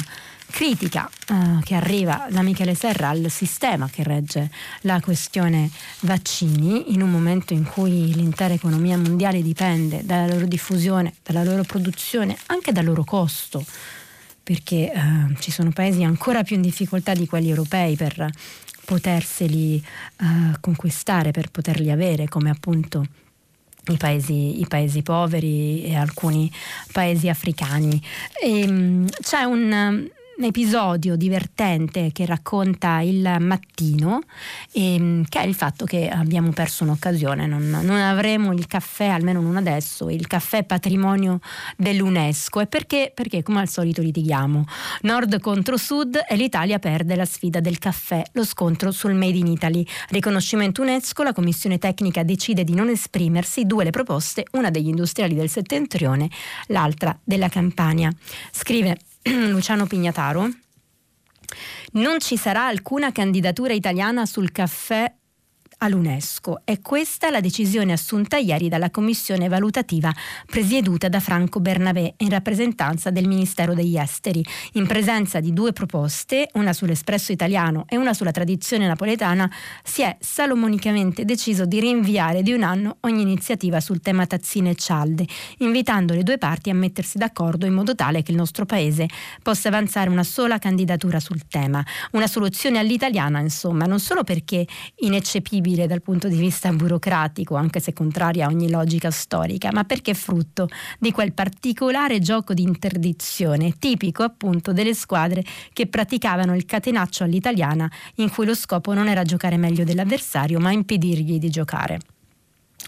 critica uh, che arriva da Michele Serra al sistema che regge la questione vaccini in un momento in cui l'intera economia mondiale dipende dalla loro diffusione, dalla loro produzione, anche dal loro costo perché eh, ci sono paesi ancora più in difficoltà di quelli europei per poterseli eh, conquistare, per poterli avere, come appunto i paesi, i paesi, poveri e alcuni paesi africani. E, ehm, c'è un episodio divertente che racconta il mattino, ehm, che è il fatto che abbiamo perso un'occasione, non, non, avremo il caffè, almeno non adesso, il caffè patrimonio dell'UNESCO. E perché? Perché come al solito litighiamo. Nord contro Sud e l'Italia perde la sfida del caffè, lo scontro sul Made in Italy. Riconoscimento UNESCO, la commissione tecnica decide di non esprimersi, due le proposte, una degli industriali del settentrione, l'altra della Campania. Scrive (clears throat) Luciano Pignataro, non ci sarà alcuna candidatura italiana sul caffè all'UNESCO. È questa la decisione assunta ieri dalla commissione valutativa presieduta da Franco Bernabé in rappresentanza del Ministero degli Esteri, in presenza di due proposte, una sull'espresso italiano e una sulla tradizione napoletana, si è salomonicamente deciso di rinviare di un anno ogni iniziativa sul tema tazzine e cialde, invitando le due parti a mettersi d'accordo in modo tale che il nostro paese possa avanzare una sola candidatura sul tema, una soluzione all'italiana, insomma, non solo perché ineccepibile discutibile dal punto di vista burocratico, anche se contraria a ogni logica storica, ma perché è frutto di quel particolare gioco di interdizione, tipico appunto delle squadre che praticavano il catenaccio all'italiana, in cui lo scopo non era giocare meglio dell'avversario, ma impedirgli di giocare.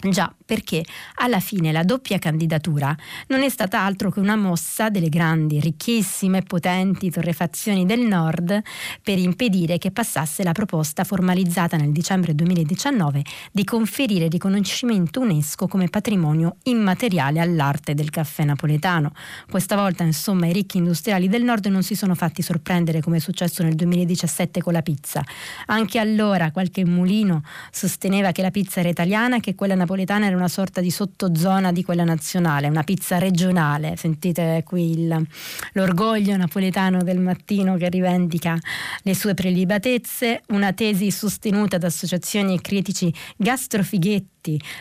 Già, perché alla fine la doppia candidatura non è stata altro che una mossa delle grandi, ricchissime e potenti torrefazioni del nord per impedire che passasse la proposta formalizzata nel dicembre 2019 di conferire riconoscimento UNESCO come patrimonio immateriale all'arte del caffè napoletano. Questa volta, insomma, i ricchi industriali del nord non si sono fatti sorprendere come è successo nel 2017 con la pizza. Anche allora qualche mulino sosteneva che la pizza era italiana e che quella napoletana era una sorta di sottozona di quella nazionale, una pizza regionale. Sentite qui il, l'orgoglio napoletano del mattino che rivendica le sue prelibatezze, una tesi sostenuta da associazioni e critici gastrofighetti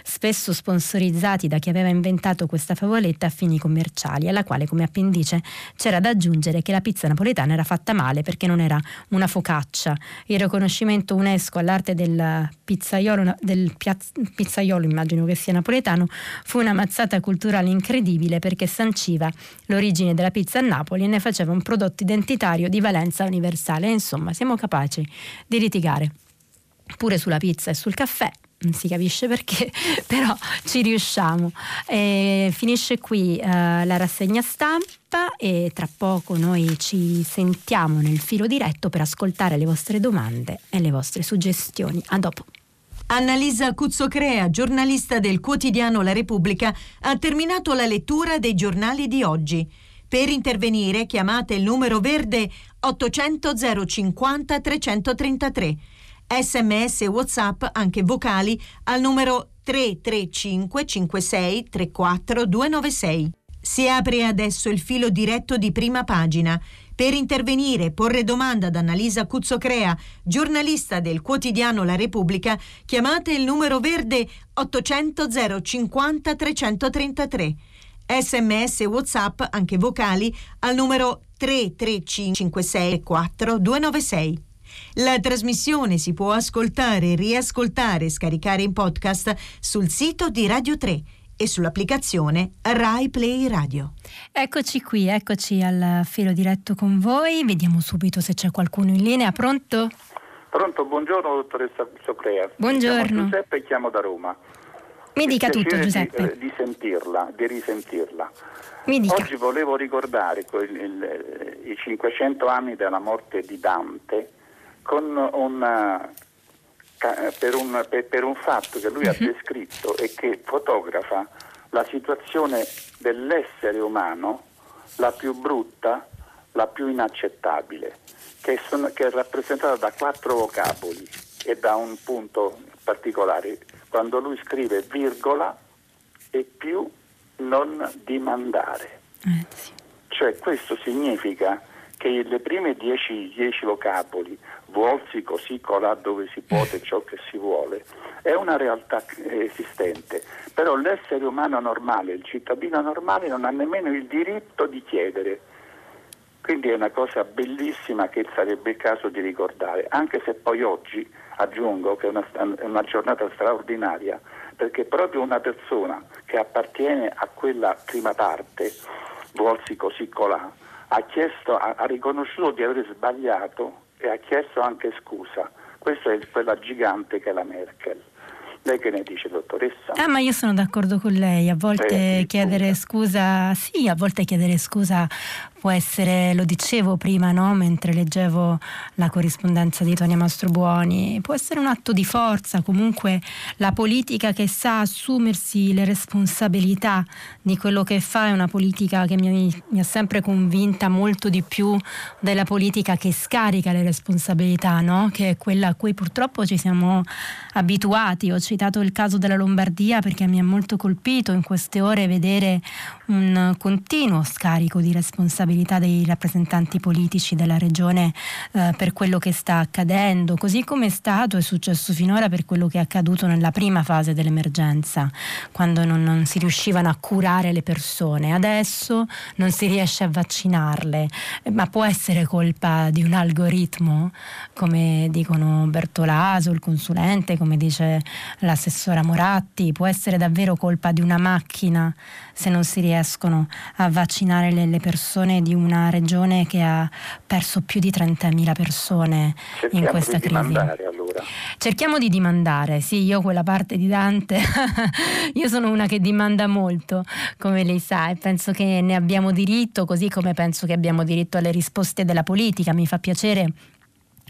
spesso sponsorizzati da chi aveva inventato questa favoletta a fini commerciali, alla quale come appendice c'era da aggiungere che la pizza napoletana era fatta male perché non era una focaccia. Il riconoscimento UNESCO all'arte del pizzaiolo, del pizzaiolo immagino che sia napoletano, fu una mazzata culturale incredibile perché sanciva l'origine della pizza a Napoli e ne faceva un prodotto identitario di valenza universale. insomma, siamo capaci di litigare pure sulla pizza e sul caffè non si capisce perché, (laughs) però ci riusciamo. E finisce qui eh, la rassegna stampa e tra poco noi ci sentiamo nel filo diretto per ascoltare le vostre domande e le vostre suggestioni. A dopo. Annalisa Cuzzocrea, giornalista del quotidiano La Repubblica, ha terminato la lettura dei giornali di oggi. Per intervenire chiamate il numero verde 800 050 333 sms e whatsapp anche vocali al numero 335 56 34 296. Si apre adesso il filo diretto di prima pagina. Per intervenire e porre domanda ad Annalisa Cuzzocrea, giornalista del quotidiano La Repubblica, chiamate il numero verde 800 050 333. Sms e WhatsApp, anche vocali, al numero 335 56 4 296. La trasmissione si può ascoltare, riascoltare e scaricare in podcast sul sito di Radio 3 e sull'applicazione Rai Play Radio. Eccoci qui, eccoci al filo diretto con voi. Vediamo subito se c'è qualcuno in linea. Pronto? Pronto, buongiorno dottoressa Socrea. Buongiorno. Chiamo Giuseppe e chiamo da Roma. Mi dica tutto Giuseppe. Di, eh, di sentirla, di risentirla. Mi dica. Oggi volevo ricordare il, il, i 500 anni della morte di Dante una, per, un, per, per, un, fatto che lui uh-huh. ha mhm. descritto e che fotografa la situazione dell'essere umano la più brutta, la più inaccettabile, che, sono, che è rappresentata da quattro vocaboli e da un punto particolare. Quando lui scrive virgola e più non dimandare. Eh, sì. Cioè questo significa che le prime dieci, dieci vocaboli vuolsi così colà dove si può ciò che si vuole, è una realtà esistente, però l'essere umano normale, il cittadino normale non ha nemmeno il diritto di chiedere. Quindi è una cosa bellissima che sarebbe il caso di ricordare, anche se poi oggi aggiungo che è una, è una giornata straordinaria, perché proprio una persona che appartiene a quella prima parte, vuolsi così colà, ha, chiesto, ha, ha riconosciuto di aver sbagliato e ha chiesto anche scusa. Questa è quella gigante che è la Merkel. Lei che ne dice, dottoressa? Ah, ma io sono d'accordo con lei. A volte eh, chiedere scusa, sì, a volte chiedere scusa può essere, lo dicevo prima, no? mentre leggevo la corrispondenza di Tonia Mastrobuoni, può essere un atto di forza, comunque la politica che sa assumersi le responsabilità di quello che fa è una politica che mi, mi ha sempre convinta molto di più della politica che scarica le responsabilità, no? che è quella a cui purtroppo ci siamo abituati. Ho citato il caso della Lombardia perché mi ha molto colpito in queste ore vedere un continuo scarico di responsabilità responsabilità dei rappresentanti politici della regione eh, per quello che sta accadendo, così come è stato e successo finora per quello che è accaduto nella prima fase dell'emergenza, quando non, non si riuscivano a curare le persone. Adesso non si riesce a vaccinarle, ma può essere colpa di un algoritmo, come dicono Bertolaso, il consulente, come dice l'assessora Moratti, può essere davvero colpa di una macchina se non si riescono a vaccinare le, le persone di una regione che ha perso più di 30.000 persone Cerchiamo in questa crisi. Dimandare, allora. Cerchiamo di dimandare, sì, io quella parte di Dante, (laughs) io sono una che dimanda molto, come lei sa, e penso che ne abbiamo diritto, così come penso che abbiamo diritto alle risposte della politica. Mi fa piacere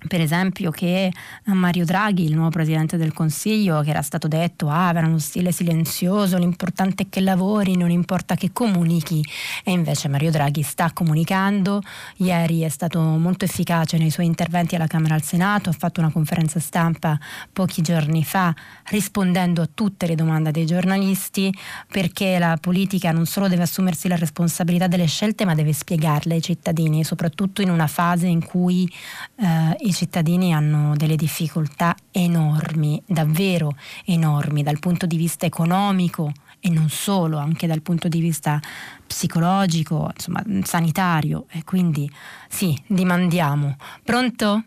per esempio che Mario Draghi, il nuovo presidente del Consiglio, che era stato detto ah, avrà uno stile silenzioso, l'importante è che lavori, non importa che comunichi, e invece Mario Draghi sta comunicando, ieri è stato molto efficace nei suoi interventi alla Camera e al Senato, ha fatto una conferenza stampa pochi giorni fa rispondendo a tutte le domande dei giornalisti perché la politica non solo deve assumersi la responsabilità delle scelte ma deve spiegarle ai cittadini, soprattutto in una fase in cui eh, i cittadini hanno delle difficoltà enormi, davvero enormi dal punto di vista economico e non solo, anche dal punto di vista psicologico, insomma, sanitario e quindi sì, dimandiamo. Pronto?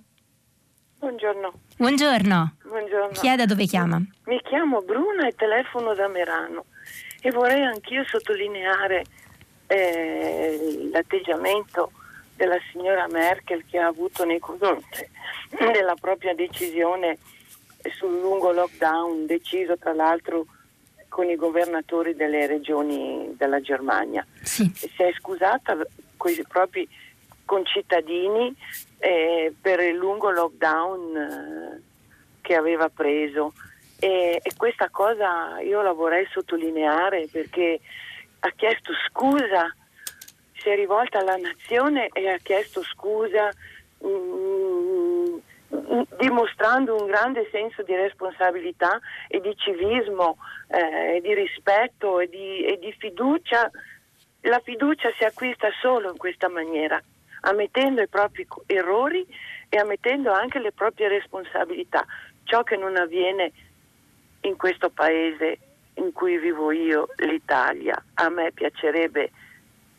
Buongiorno. Buongiorno. Buongiorno. Chi è da dove chiama? Mi chiamo Bruna e telefono da Merano e vorrei anch'io sottolineare eh, l'atteggiamento della signora Merkel che ha avuto nei confronti della propria decisione sul lungo lockdown deciso tra l'altro con i governatori delle regioni della Germania. Sì. Si è scusata con i propri concittadini eh, per il lungo lockdown eh, che aveva preso e, e, questa cosa io la vorrei sottolineare perché ha chiesto scusa, si è rivolta alla nazione e ha chiesto scusa. Mh, mm, dimostrando un grande senso di responsabilità e di civismo, eh, e di rispetto e di, e di fiducia. La fiducia si acquista solo in questa maniera, ammettendo i propri errori e ammettendo anche le proprie responsabilità, ciò che non avviene in questo paese in cui vivo io, l'Italia. A me piacerebbe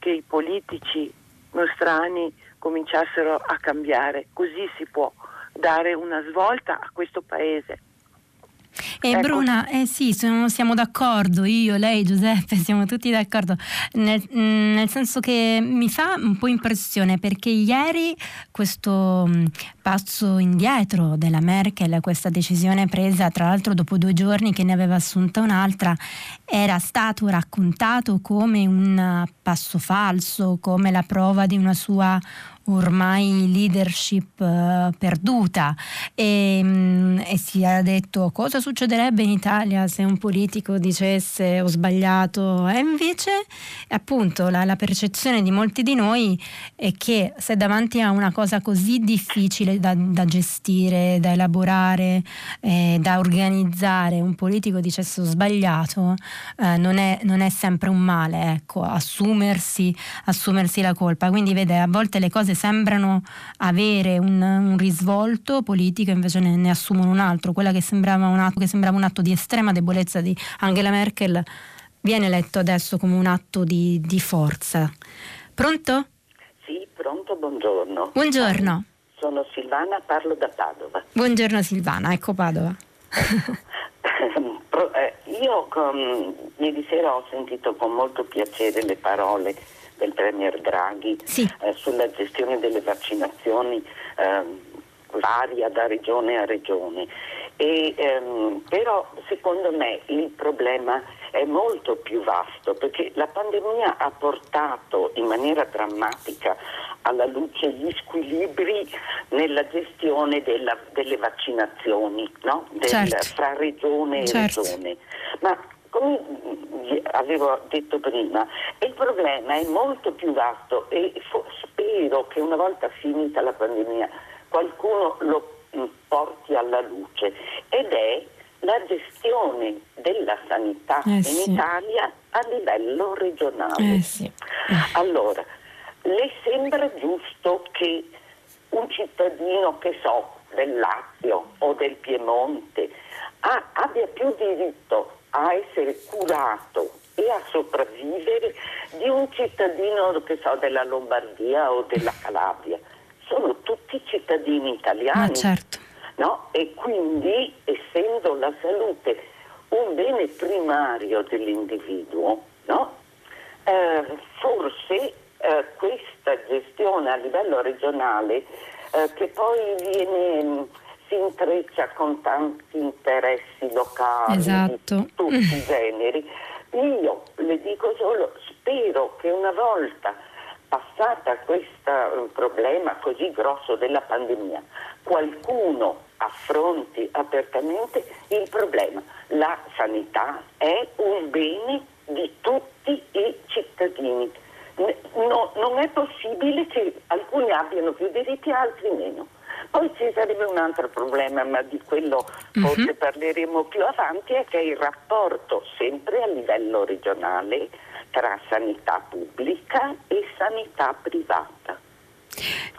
che i politici nostrani cominciassero a cambiare, così si può dare una svolta a questo paese. E ecco. Bruna, eh sì, sono, siamo d'accordo, io, lei, Giuseppe, (laughs) siamo tutti d'accordo, nel, mm, nel, senso che mi fa un po' impressione perché ieri questo mm, passo indietro della Merkel, questa decisione presa tra l'altro dopo due giorni che ne aveva assunta un'altra, era stato raccontato come un passo falso, come la prova di una sua ormai leadership uh, perduta. E, um, e, si è detto cosa succederebbe in Italia se un politico dicesse ho sbagliato? E invece appunto la, la percezione di molti di noi è che se davanti a una cosa così difficile da, da gestire, da elaborare, eh, da organizzare un politico dicesse ho sbagliato eh, non, è, non, è, sempre un male ecco assumersi, assumersi la colpa. Quindi vede a volte le cose sembrano avere un, un risvolto politico invece ne, ne, assumono un altro. Quella che sembrava un, atto, che sembrava un atto di estrema debolezza di Angela Merkel viene letto adesso come un atto di, di forza. Pronto? Sì, pronto, buongiorno. Buongiorno. Sono Silvana, parlo da Padova. Buongiorno Silvana, ecco Padova. (laughs) Eh, io con, ieri sera ho sentito con molto piacere le parole del Premier Draghi sì. eh, sulla gestione delle vaccinazioni eh, varia da regione a regione. E, ehm, però secondo me il problema è molto più vasto perché la pandemia ha portato in maniera drammatica alla luce gli squilibri nella gestione della, delle vaccinazioni no? Del, certo. fra regione e certo. regione. Ma come avevo detto prima, il problema è molto più vasto e spero che una volta finita la pandemia qualcuno lo mm, porti alla luce ed è la gestione della sanità eh in sì. Italia a livello regionale. Eh sì. Allora, le sembra giusto che un cittadino, che so, del Lazio o del Piemonte ha, abbia più diritto a essere curato e a sopravvivere di un cittadino che so, della Lombardia o della Calabria. Sono tutti cittadini italiani. Ma certo. No? E quindi, essendo la salute un bene primario dell'individuo, no? eh, forse eh, questa gestione a livello regionale, eh, che poi viene si intreccia con tanti interessi locali esatto. di tutti i (laughs) generi. Io le dico solo, spero che una volta passata questo uh, problema così grosso della pandemia, qualcuno affronti apertamente il problema. La sanità è un bene di tutti i cittadini. No, non è possibile che alcuni abbiano più diritti e altri meno. Poi ci sarebbe un altro problema, ma di quello forse uh-huh. parleremo più avanti, è che il rapporto sempre a livello regionale tra sanità pubblica e sanità privata.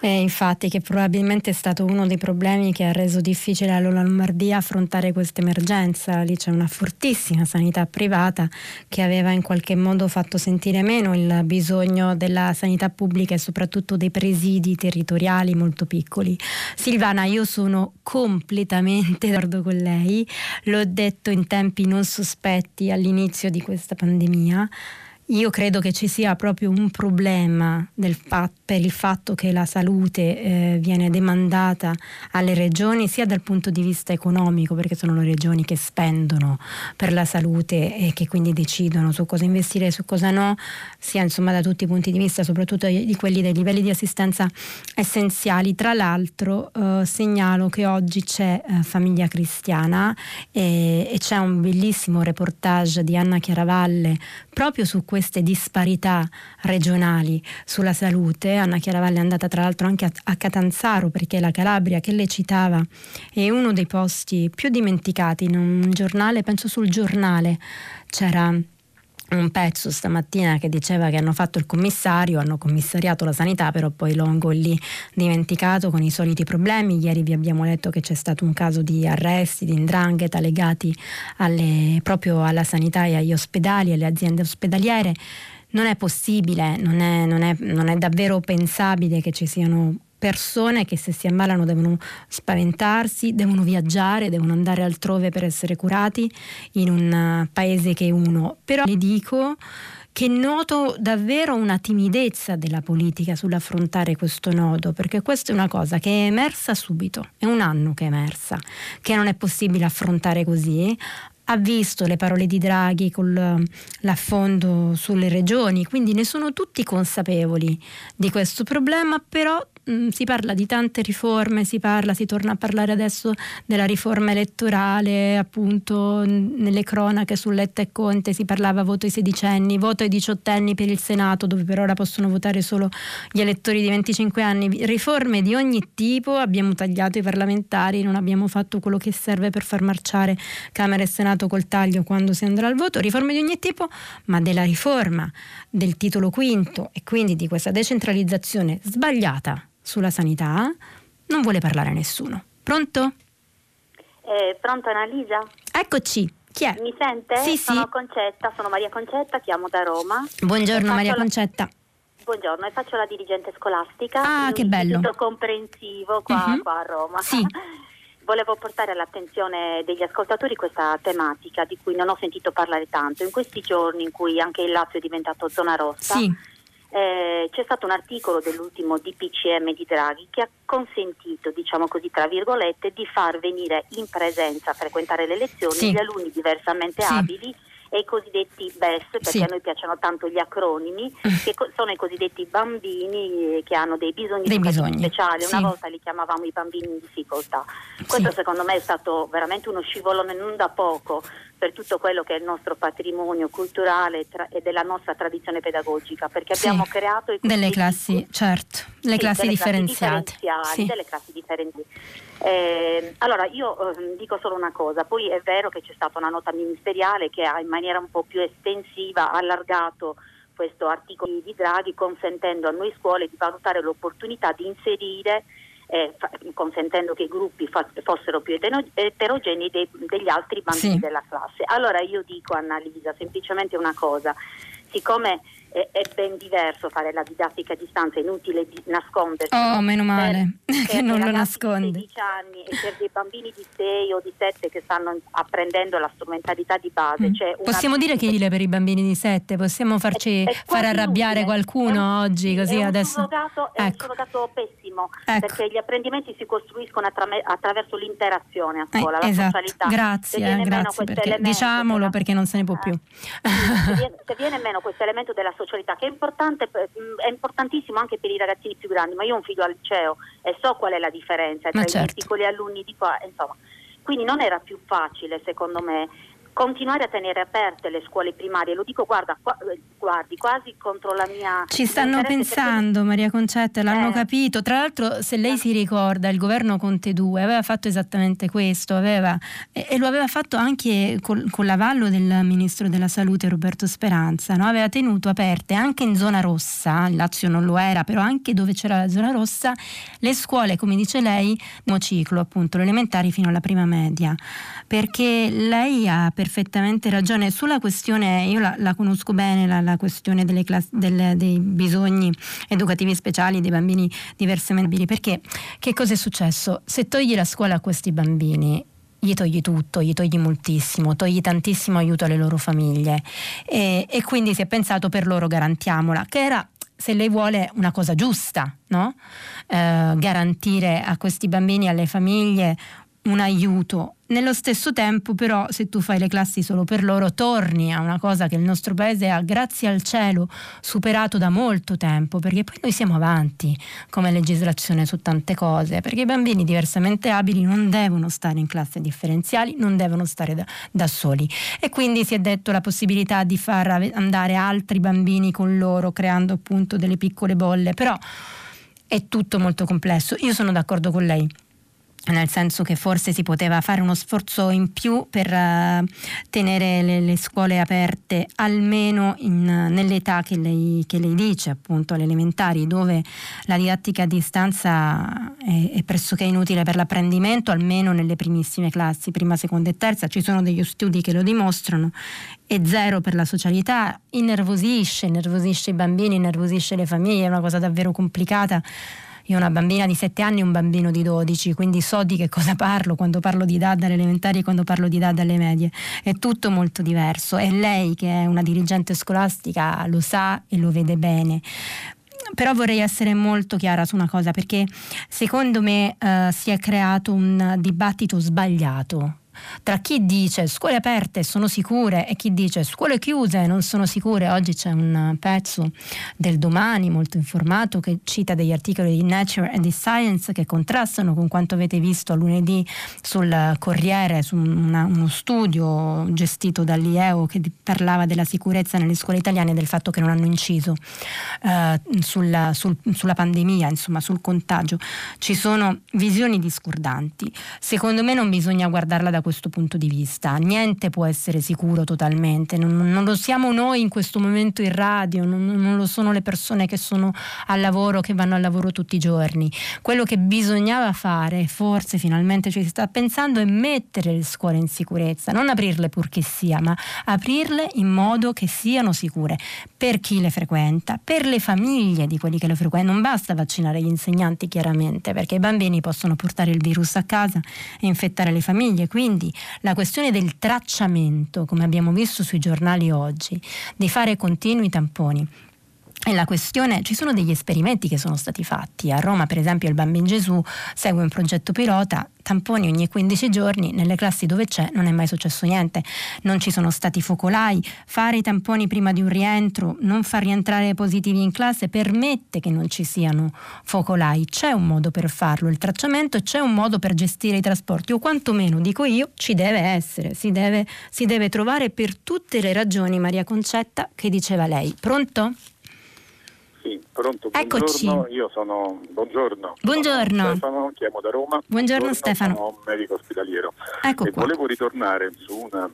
Eh, infatti che probabilmente è stato uno dei problemi che ha reso difficile alla Lombardia affrontare questa emergenza. Lì c'è una fortissima sanità privata che aveva in qualche modo fatto sentire meno il bisogno della sanità pubblica e soprattutto dei presidi territoriali molto piccoli. Silvana, io sono completamente (laughs) d'accordo con lei, l'ho detto in tempi non sospetti all'inizio di questa pandemia io credo che ci sia proprio un problema fa- per il fatto che la salute eh, viene demandata alle regioni sia dal punto di vista economico, perché sono le regioni che spendono per la salute e che quindi decidono su cosa investire e su cosa no, sia insomma da tutti i punti di vista, soprattutto di quelli dei livelli di assistenza essenziali. Tra l'altro eh, segnalo che oggi c'è eh, Famiglia Cristiana e, e c'è un bellissimo reportage di Anna Chiaravalle proprio su questo queste disparità regionali sulla salute. Anna Chiaravalle è andata tra l'altro anche a, a Catanzaro perché la Calabria che lei citava è uno dei posti più dimenticati in un giornale, penso sul giornale c'era un pezzo stamattina che diceva che hanno fatto il commissario, hanno commissariato la sanità, però poi Longo lì dimenticato con i soliti problemi. Ieri vi abbiamo letto che c'è stato un caso di arresti, di indrangheta legati alle, proprio alla sanità e agli ospedali, alle aziende ospedaliere. Non è possibile, non è, non è, non è davvero pensabile che ci siano persone che se si ammalano devono spaventarsi, devono viaggiare, devono andare altrove per essere curati in un eh, paese che è uno. Però le dico che noto davvero una timidezza della politica sull'affrontare questo nodo, perché questa è una cosa che è emersa subito, è un anno che è emersa, che non è possibile affrontare così ha visto le parole di Draghi con l'affondo sulle regioni, quindi ne sono tutti consapevoli di questo problema, però Mm, si parla di tante riforme, si parla, si torna a parlare adesso della riforma elettorale, appunto nelle cronache su Letta e Conte si parlava voto ai sedicenni, voto ai diciottenni per il Senato, dove per ora possono votare solo gli elettori di 25 anni. Riforme di ogni tipo, abbiamo tagliato i parlamentari, non abbiamo fatto quello che serve per far marciare Camera e Senato col taglio quando si andrà al voto, riforme di ogni tipo, ma della riforma del titolo quinto e quindi di questa decentralizzazione sbagliata sulla sanità non vuole parlare nessuno. Pronto? Eh, pronto Annalisa? Eccoci. Chi è? Mi sente? Sì, sono sì. Concetta, sono Maria Concetta, chiamo da Roma. Buongiorno Maria la... Concetta. Buongiorno, e faccio la dirigente scolastica. Ah, che bello. comprensivo qua, uh-huh. qua a Roma. Sì. (laughs) Volevo portare all'attenzione degli ascoltatori questa tematica di cui non ho sentito parlare tanto. In questi giorni in cui anche il Lazio è diventato zona rossa, sì eh, c'è stato un articolo dell'ultimo DPCM di Draghi che ha consentito, diciamo così, tra virgolette, di far venire in presenza a frequentare le lezioni sì. gli alunni diversamente sì. abili e i cosiddetti BES, perché sì. a noi piacciono tanto gli acronimi, che sono i cosiddetti bambini che hanno dei bisogni, dei bisogni. speciali. Sì. Una volta li chiamavamo i bambini in difficoltà. Questo secondo me è stato veramente uno scivolone non da poco per tutto quello che è il nostro patrimonio culturale tra- e della nostra tradizione pedagogica, perché abbiamo sì, creato delle classi, certo, le sì, classi differenziate. Classi sì. delle classi differenti. Eh, allora io eh, dico solo una cosa, poi è vero che c'è stata una nota ministeriale che ha in maniera un po' più estensiva allargato questo articolo di Draghi consentendo a noi scuole di valutare l'opportunità di inserire eh, fa- consentendo che i gruppi fa- fossero più eterogenei dei- degli altri bambini sì. della classe. Allora io dico Annalisa semplicemente una cosa, siccome è, è, ben diverso fare la didattica a distanza, è inutile di nascondersi. Oh, meno male per, (laughs) che non lo nasconde. Di 16 anni e per dei bambini di 6 o di 7 che stanno apprendendo la strumentalità di base. Mm. Cioè possiamo dire che è per i bambini di 7, possiamo farci è, è far arrabbiare inutile. qualcuno un, oggi così è adesso. Un surrogato, è ecco. un surrogato pessimo ecco. perché gli apprendimenti si costruiscono attra- attraverso l'interazione a scuola, eh, la esatto. socialità. Grazie, grazie perché, diciamolo perché non se ne può più. Eh, se, (laughs) viene, se viene meno questo elemento della socialità che è importante mm, è importantissimo anche per i ragazzini più grandi, ma io ho un figlio al liceo e so qual è la differenza tra certo. i piccoli alunni di qua, insomma. Quindi non era più facile, secondo me, continuare a tenere aperte le scuole primarie, lo dico guarda, qua, guardi, quasi contro la mia... Ci stanno pensando perché... Maria Concetta, l'hanno eh. capito. Tra l'altro se lei si ricorda il governo Conte 2 aveva fatto esattamente questo, aveva, e, e, lo aveva fatto anche col, con l'avallo del Ministro della Salute Roberto Speranza, no? aveva tenuto aperte anche in zona rossa, il Lazio non lo era, però anche dove c'era la zona rossa, le scuole, come dice lei, no ciclo appunto, le elementari fino alla prima media, perché lei ha per perfettamente ragione. Sulla questione, io la, la conosco bene, la, la questione class, del, dei bisogni educativi speciali dei bambini diversamente abili, perché che cosa è successo? Se togli la scuola a questi bambini, gli togli tutto, gli togli moltissimo, togli tantissimo aiuto alle loro famiglie e, e quindi si è pensato per loro garantiamola, che era se lei vuole una cosa giusta, no? eh, garantire a questi bambini alle famiglie un aiuto. Nello stesso tempo, però, se tu fai le classi solo per loro, torni a una cosa che il nostro paese ha, grazie al cielo, superato da molto tempo, perché poi noi siamo avanti come legislazione su tante cose, perché i bambini diversamente abili non devono stare in classi differenziali, non devono stare da, da soli. E quindi si è detto la possibilità di far andare altri bambini con loro, creando appunto delle piccole bolle, però è tutto molto complesso. Io sono d'accordo con lei nel senso che forse si poteva fare uno sforzo in più per uh, tenere le, le, scuole aperte almeno in, nell'età che lei, che lei, dice, appunto alle elementari, dove la didattica a distanza è, è, pressoché inutile per l'apprendimento, almeno nelle primissime classi, prima, seconda e terza. Ci sono degli studi che lo dimostrano. È zero per la socialità, innervosisce, innervosisce i bambini, innervosisce le famiglie, è una cosa davvero complicata io ho una bambina di 7 anni e un bambino di 12, quindi so di che cosa parlo quando parlo di DAD alle elementari e quando parlo di DAD alle medie. È tutto molto diverso. E lei che è una dirigente scolastica lo sa e lo vede bene. Però vorrei essere molto chiara su una cosa perché secondo me uh, si è creato un dibattito sbagliato tra chi dice scuole aperte sono sicure e chi dice scuole chiuse non sono sicure. Oggi c'è un pezzo del domani molto informato che cita degli articoli di Nature and the Science che contrastano con quanto avete visto lunedì sul Corriere, su una, uno studio gestito dall'IEO che parlava della sicurezza nelle scuole italiane e del fatto che non hanno inciso eh, sulla, sul, sulla pandemia, insomma sul contagio. Ci sono visioni discordanti. Secondo me non bisogna guardarla da questo punto di vista. Niente può essere sicuro totalmente, non, non lo siamo noi in questo momento in radio, non, non, lo sono le persone che sono al lavoro, che vanno al lavoro tutti i giorni. Quello che bisognava fare, forse finalmente ci si sta pensando, è mettere le scuole in sicurezza, non aprirle purché sia, ma aprirle in modo che siano sicure per chi le frequenta, per le famiglie di quelli che le frequentano. Non basta vaccinare gli insegnanti chiaramente, perché i bambini possono portare il virus a casa e infettare le famiglie, quindi quindi la questione del tracciamento, come abbiamo visto sui giornali oggi, di fare continui tamponi, e la questione, ci sono degli esperimenti che sono stati fatti. A Roma, per esempio, il Bambin Gesù segue un progetto pilota, tamponi ogni 15 giorni, nelle classi dove c'è non è mai successo niente, non ci sono stati focolai, fare i tamponi prima di un rientro, non far rientrare positivi in classe permette che non ci siano focolai. C'è un modo per farlo, il tracciamento c'è un modo per gestire i trasporti, o quantomeno, dico io, ci deve essere, si deve, si deve trovare per tutte le ragioni, Maria Concetta, che diceva lei. Pronto? Sì, pronto, buongiorno. Eccoci. Io sono buongiorno. Buongiorno. Sono Stefano, chiamo da Roma. Buongiorno, buongiorno Stefano. Sono medico ospedaliero. Ecco e qua. volevo ritornare su una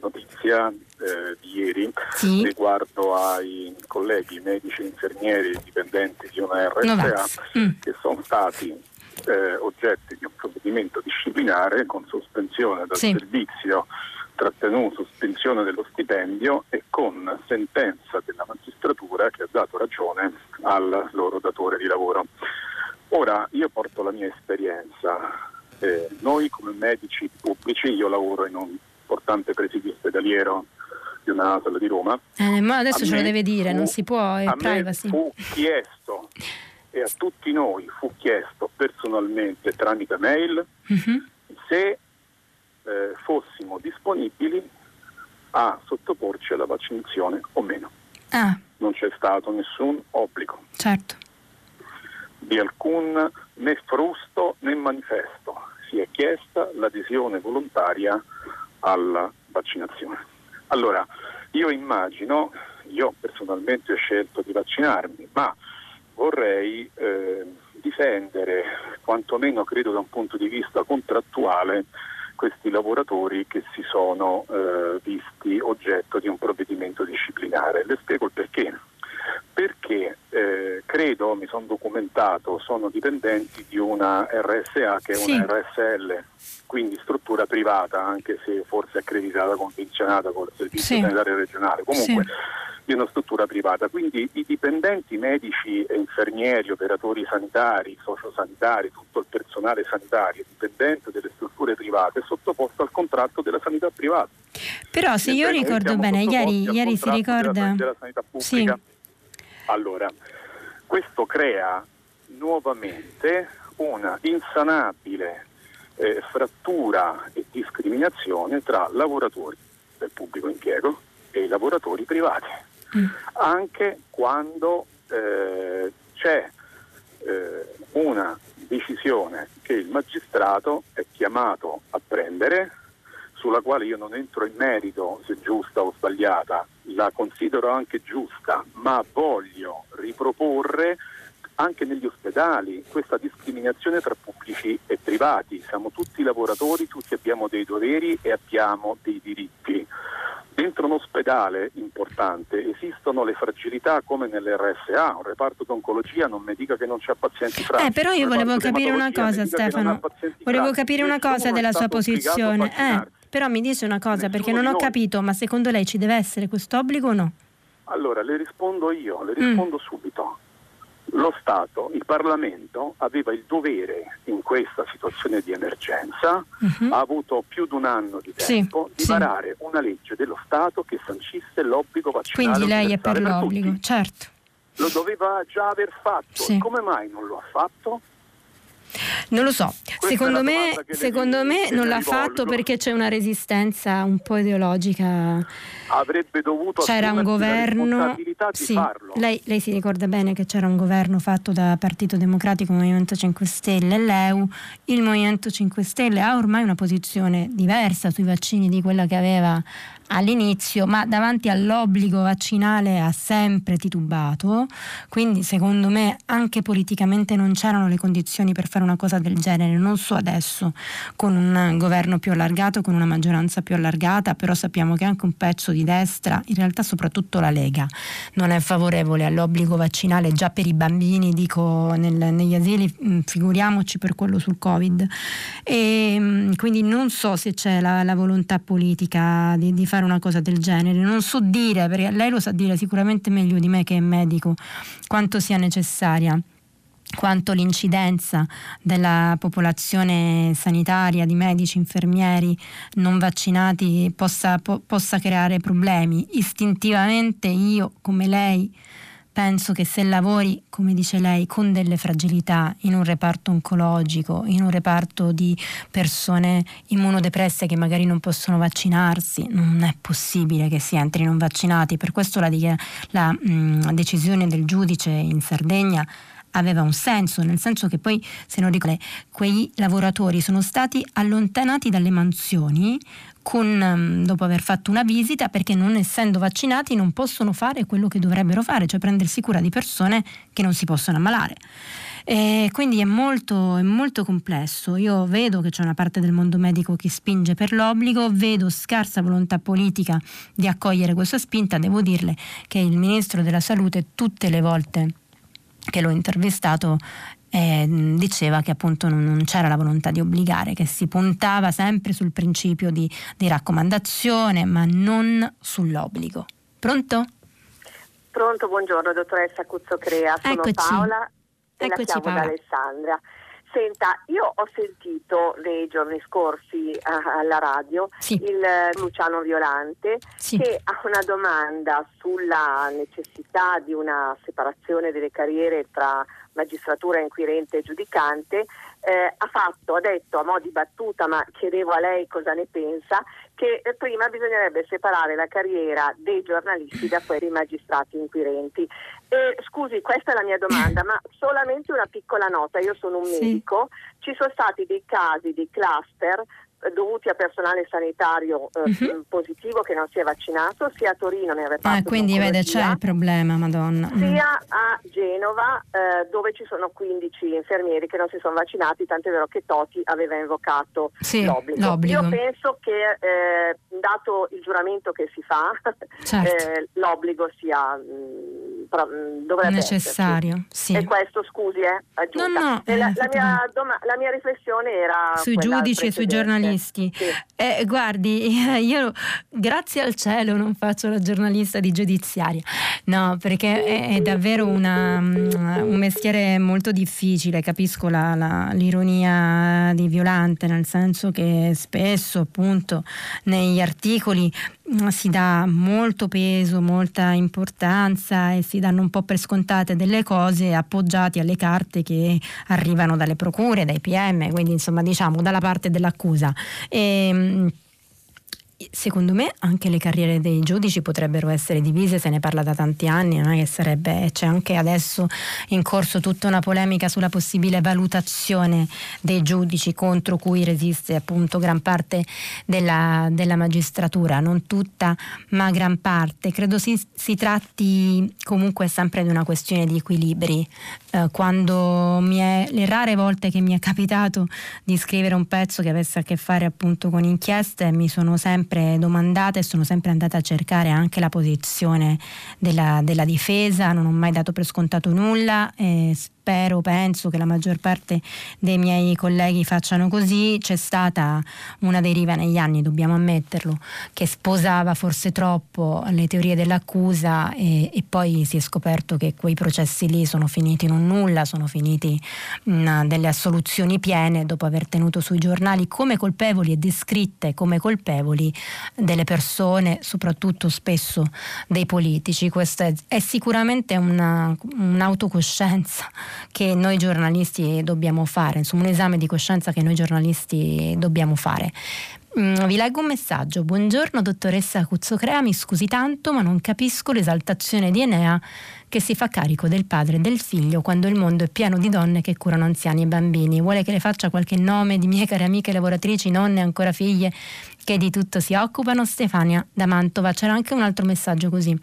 notizia eh, di ieri sì. riguardo ai colleghi medici, infermieri e dipendenti di una RSA mm. che sono stati eh, oggetti di un provvedimento disciplinare con sospensione dal sì. servizio trattenuto sospensione dello stipendio e con sentenza della magistratura che ha dato ragione al loro datore di lavoro. Ora io porto la mia esperienza. Eh, noi come medici pubblici, io lavoro in un importante presidio ospedaliero di una ASL di Roma. Eh, ma adesso ce lo deve dire, fu, non si può, è a privacy. Me fu chiesto e a tutti noi fu chiesto personalmente tramite mail uh-huh. se eh, fossimo disponibili a sottoporci alla vaccinazione o meno. Ah. Non c'è stato nessun obbligo. Certo. Di alcun né frusto né manifesto. Si è chiesta l'adesione volontaria alla vaccinazione. Allora, io immagino, io personalmente ho scelto di vaccinarmi, ma vorrei eh, difendere, quantomeno credo da un punto di vista contrattuale, questi lavoratori che si sono eh, visti oggetto di un provvedimento disciplinare. Le spiego il perché. Perché eh, credo, mi sono documentato, sono dipendenti di una RSA che è sì. una RSL, quindi struttura privata, anche se forse accreditata, convenzionata con il Servizio sì. Sanitario Regionale. Comunque, sì. di una struttura privata. Quindi i dipendenti medici e infermieri, operatori sanitari, sociosanitari, tutto il personale sanitario dipendente delle strutture private è sottoposto al contratto della sanità privata. Però se io ricordo bene, ieri, ieri si ricorda... Della, della sanità pubblica. Sì. Allora, questo crea nuovamente una insanabile eh, frattura e discriminazione tra lavoratori del pubblico impiego e i lavoratori privati, mm. anche quando eh, c'è eh, una decisione che il magistrato è chiamato a prendere, sulla quale io non entro in merito se giusta o sbagliata, la considero anche giusta, ma voglio riproporre anche negli ospedali questa discriminazione tra pubblici e privati. Siamo tutti lavoratori, tutti abbiamo dei doveri e abbiamo dei diritti. Dentro un ospedale importante esistono le fragilità come nell'RSA, un reparto d'oncologia non mi dica che non c'è pazienti fragili. Eh, però io volevo capire una cosa Stefano, volevo capire una cosa della sua posizione. Eh, però mi dice una cosa Nessuno perché non ho capito, ma secondo lei ci deve essere questo obbligo o no? Allora, le rispondo io, le rispondo mm. subito lo Stato, il Parlamento aveva il dovere in questa situazione di emergenza, uh-huh. ha avuto più di un anno di tempo sì, di varare una legge dello Stato che sancisse l'obbligo vaccinale. Quindi lei è per l'obbligo, per certo. Lo doveva già aver fatto, sì. come mai non lo ha fatto? Non lo so, Questa secondo me, secondo me non l'ha fatto perché c'è una resistenza un po' ideologica. Avrebbe dovuto c'era un governo sì, lei, lei, si ricorda bene che c'era un governo fatto da Partito Democratico, Movimento 5 Stelle e l'EU. Il Movimento 5 Stelle ha ormai una posizione diversa sui vaccini di quella che aveva all'inizio, ma davanti all'obbligo vaccinale ha sempre titubato, quindi secondo me anche politicamente non c'erano le condizioni per fare una cosa del genere, non so adesso con un governo più allargato, con una maggioranza più allargata, però sappiamo che anche un pezzo di destra, in realtà soprattutto la Lega, non è favorevole all'obbligo vaccinale già per i bambini, dico nel, negli asili, mm, figuriamoci per quello sul Covid. E, mm, quindi non so se c'è la, la volontà politica di, di fare fare una cosa del genere. Non so dire, perché lei lo sa dire sicuramente meglio di me che è medico, quanto sia necessaria quanto l'incidenza della popolazione sanitaria, di medici, infermieri non vaccinati possa, po- possa creare problemi. Istintivamente io, come lei, penso che se lavori, come dice lei, con delle fragilità in un reparto oncologico, in un reparto di persone immunodepresse che magari non possono vaccinarsi, non è possibile che si entri non vaccinati. Per questo la, la mh, decisione del giudice in Sardegna aveva un senso, nel senso che poi, se non ricordo, quei lavoratori sono stati allontanati dalle mansioni con, mm, dopo aver fatto una visita perché non essendo vaccinati non possono fare quello che dovrebbero fare, cioè prendersi cura di persone che non si possono ammalare. E quindi è molto, è molto complesso. Io vedo che c'è una parte del mondo medico che spinge per l'obbligo, vedo scarsa volontà politica di accogliere questa spinta. Devo dirle che il ministro della salute tutte le volte che l'ho intervistato eh, diceva che appunto non, non, c'era la volontà di obbligare, che si puntava sempre sul principio di, di raccomandazione, ma non sull'obbligo. Pronto? Pronto, buongiorno dottoressa Cuzzocrea, sono Eccoci. Paola e Eccoci, la chiamo da Alessandria. Senta, io ho sentito nei giorni scorsi uh, alla radio sì. il uh, Luciano Violante sì. che ha una domanda sulla necessità di una separazione delle carriere tra magistratura inquirente e giudicante eh, ha fatto, ha detto a mo' di battuta, ma chiedevo a lei cosa ne pensa, che eh, prima bisognerebbe separare la carriera dei giornalisti da quei magistrati inquirenti. E, scusi, questa è la mia domanda, ma solamente una piccola nota, io sono un Sì. medico, ci sono stati dei casi di cluster dovuti a personale sanitario eh, Mhm. positivo che non si è vaccinato, sia a Torino nel reparto Ah, quindi di vede c'è il problema, Madonna. Mm. sia a Genova eh, dove ci sono 15 infermieri che non si sono vaccinati, tant'è vero che Toti aveva invocato Sì, l'obbligo. l'obbligo. Io penso che eh, dato il giuramento che si fa, (laughs) Certo. eh, l'obbligo sia mh, dovrebbe necessario. Sì. E questo, scusi, eh. No, no, la, la, eh, mia, doma- la, mia, riflessione era sui giudici e sui giornalisti. Sì. Eh, guardi, (laughs) io grazie al cielo non faccio la giornalista di giudiziaria, no, perché è, è davvero una, un mestiere molto difficile. Capisco la, la, l'ironia di Violante, nel senso che spesso, appunto, negli articoli mm, si dà molto peso, molta importanza e si danno un po' per scontate delle cose appoggiati alle carte che arrivano dalle procure, dai PM, quindi insomma diciamo dalla parte dell'accusa. E, mm, Secondo me anche le carriere dei giudici potrebbero essere divise, se ne parla da tanti anni, non è che sarebbe, c'è anche adesso in corso tutta una polemica sulla possibile valutazione dei giudici contro cui resiste appunto gran parte della, della magistratura, non tutta ma gran parte. Credo si, si, tratti comunque sempre di una questione di equilibri. Eh, quando è, le rare volte che mi è capitato di scrivere un pezzo che avesse a che fare appunto con inchieste mi sono sempre sempre domandata e sono sempre andata a cercare anche la posizione della, della difesa, non ho mai dato per scontato nulla. Eh, spero, penso che la maggior parte dei miei colleghi facciano così. C'è stata una deriva negli anni, dobbiamo ammetterlo, che sposava forse troppo le teorie dell'accusa e, e poi si è scoperto che quei processi lì sono finiti in un nulla, sono finiti in delle assoluzioni piene dopo aver tenuto sui giornali come colpevoli e descritte come colpevoli delle persone, soprattutto spesso dei politici. Questa è, è sicuramente una, un'autocoscienza che noi giornalisti dobbiamo fare, insomma un esame di coscienza che noi giornalisti dobbiamo fare. Mm, vi leggo un messaggio. Buongiorno dottoressa Cuzzocrea, mi scusi tanto ma non capisco l'esaltazione di Enea che si fa carico del padre e del figlio quando il mondo è pieno di donne che curano anziani e bambini. Vuole che le faccia qualche nome di mie care amiche lavoratrici, nonne, ancora figlie che di tutto si occupano? Stefania da Mantova. C'era anche un altro messaggio così.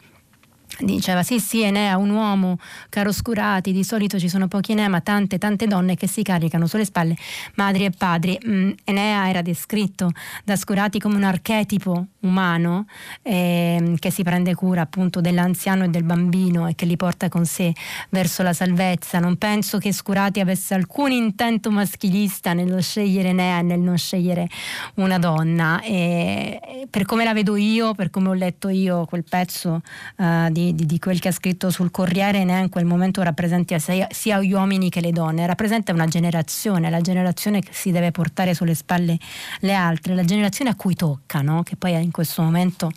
Diceva sì sì Enea un uomo caro scurati di solito ci sono pochi Enea ma tante tante donne che si caricano sulle spalle madri e padri. Mm, Enea era descritto da scurati come un archetipo umano eh, che si prende cura appunto dell'anziano e del bambino e che li porta con sé verso la salvezza. Non penso che scurati avesse alcun intento maschilista nello scegliere Enea e nel non scegliere una donna. E, per come la vedo io per come ho letto io quel pezzo uh, di di, di, quel che ha scritto sul Corriere ne in quel momento rappresenta sia, sia, gli uomini che le donne, rappresenta una generazione, la generazione che si deve portare sulle spalle le altre, la generazione a cui tocca, no? che poi in questo momento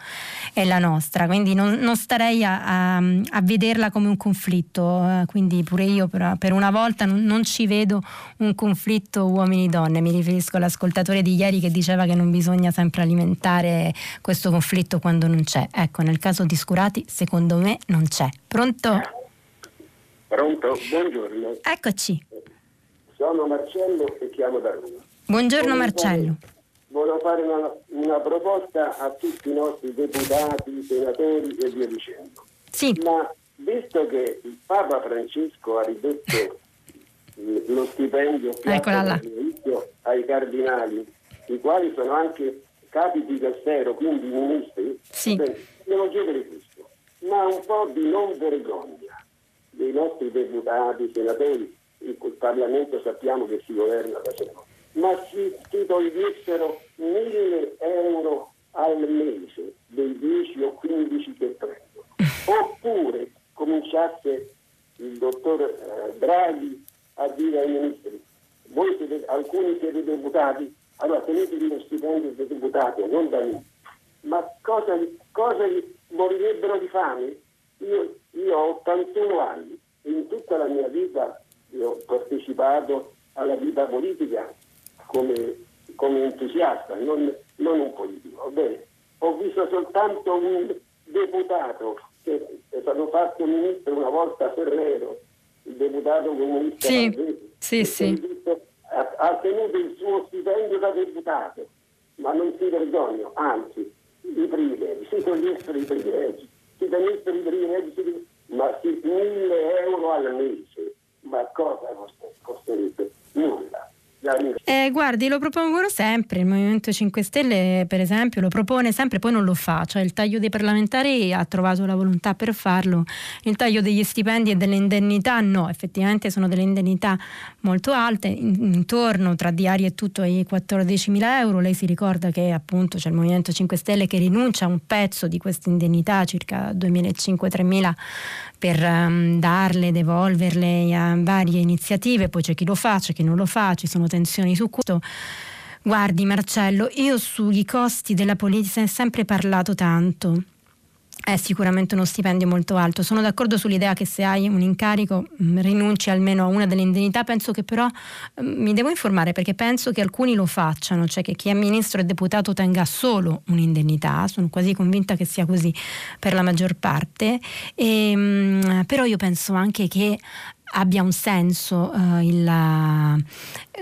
è la nostra, quindi non, non starei a, a, a, vederla come un conflitto, eh, quindi pure io per, per una volta non, non ci vedo un conflitto uomini-donne, mi riferisco all'ascoltatore di ieri che diceva che non bisogna sempre alimentare questo conflitto quando non c'è. Ecco, nel caso di Scurati, secondo me non c'è. Pronto? Pronto, buongiorno. Eccoci. Sono Marcello e chiamo da Roma. Buongiorno volevo Marcello. Volevo fare una, una, proposta a tutti i nostri deputati, senatori e via dicendo. Sì. Ma visto che il Papa Francesco ha ridotto lo stipendio ai cardinali, i quali sono anche capi di castello, quindi ministri, sì. devo chiedere questo ma un po' di non vergogna. Dei nostri deputati, senatori, il Parlamento sappiamo che si governa da solo, ma si, si togliessero mille euro al mese dei 10 o 15 che prendono, (laughs) oppure cominciasse il dottor eh, Draghi a dire ai ministri, voi siete, alcuni siete deputati, allora tenetevi lo stipendio dei deputati, non da me. Ma cosa, cosa morirebbero di fame? Io, io ho 81 anni e in tutta la mia vita ho partecipato alla vita politica come, come entusiasta, non, non, un politico. Bene, ho visto soltanto un deputato che è stato fatto ministro una volta a Ferrero, il deputato comunista sì, francese, sì, sì. Ha, ha tenuto il suo stipendio da deputato, ma non si vergogna, anzi i privilegi, si togliessero i privilegi, si togliessero i privilegi, ma si, mille euro al mese, ma cosa costerebbe? Nulla. Eh, guardi, lo propongono sempre, il Movimento 5 Stelle per esempio lo propone sempre, poi non lo fa, cioè il taglio dei parlamentari ha trovato la volontà per farlo, il taglio degli stipendi e delle indennità no, effettivamente sono delle indennità molto alte, intorno tra diari e tutto ai 14.000 euro, lei si ricorda che appunto c'è il Movimento 5 Stelle che rinuncia a un pezzo di queste indennità, circa 2.500-3.000 per um, darle, devolverle a varie iniziative, poi c'è chi lo fa, c'è chi non lo fa, ci sono tensioni su questo. Guardi Marcello, io sui costi della politica ho sempre parlato tanto è sicuramente uno stipendio molto alto. Sono d'accordo sull'idea che se hai un incarico mm, rinunci almeno a una delle indennità, penso che però mm, mi devo informare perché penso che alcuni lo facciano, cioè che chi è ministro e deputato tenga solo un'indennità, sono quasi convinta che sia così per la maggior parte, e, mm, però io penso anche che abbia un senso uh, il,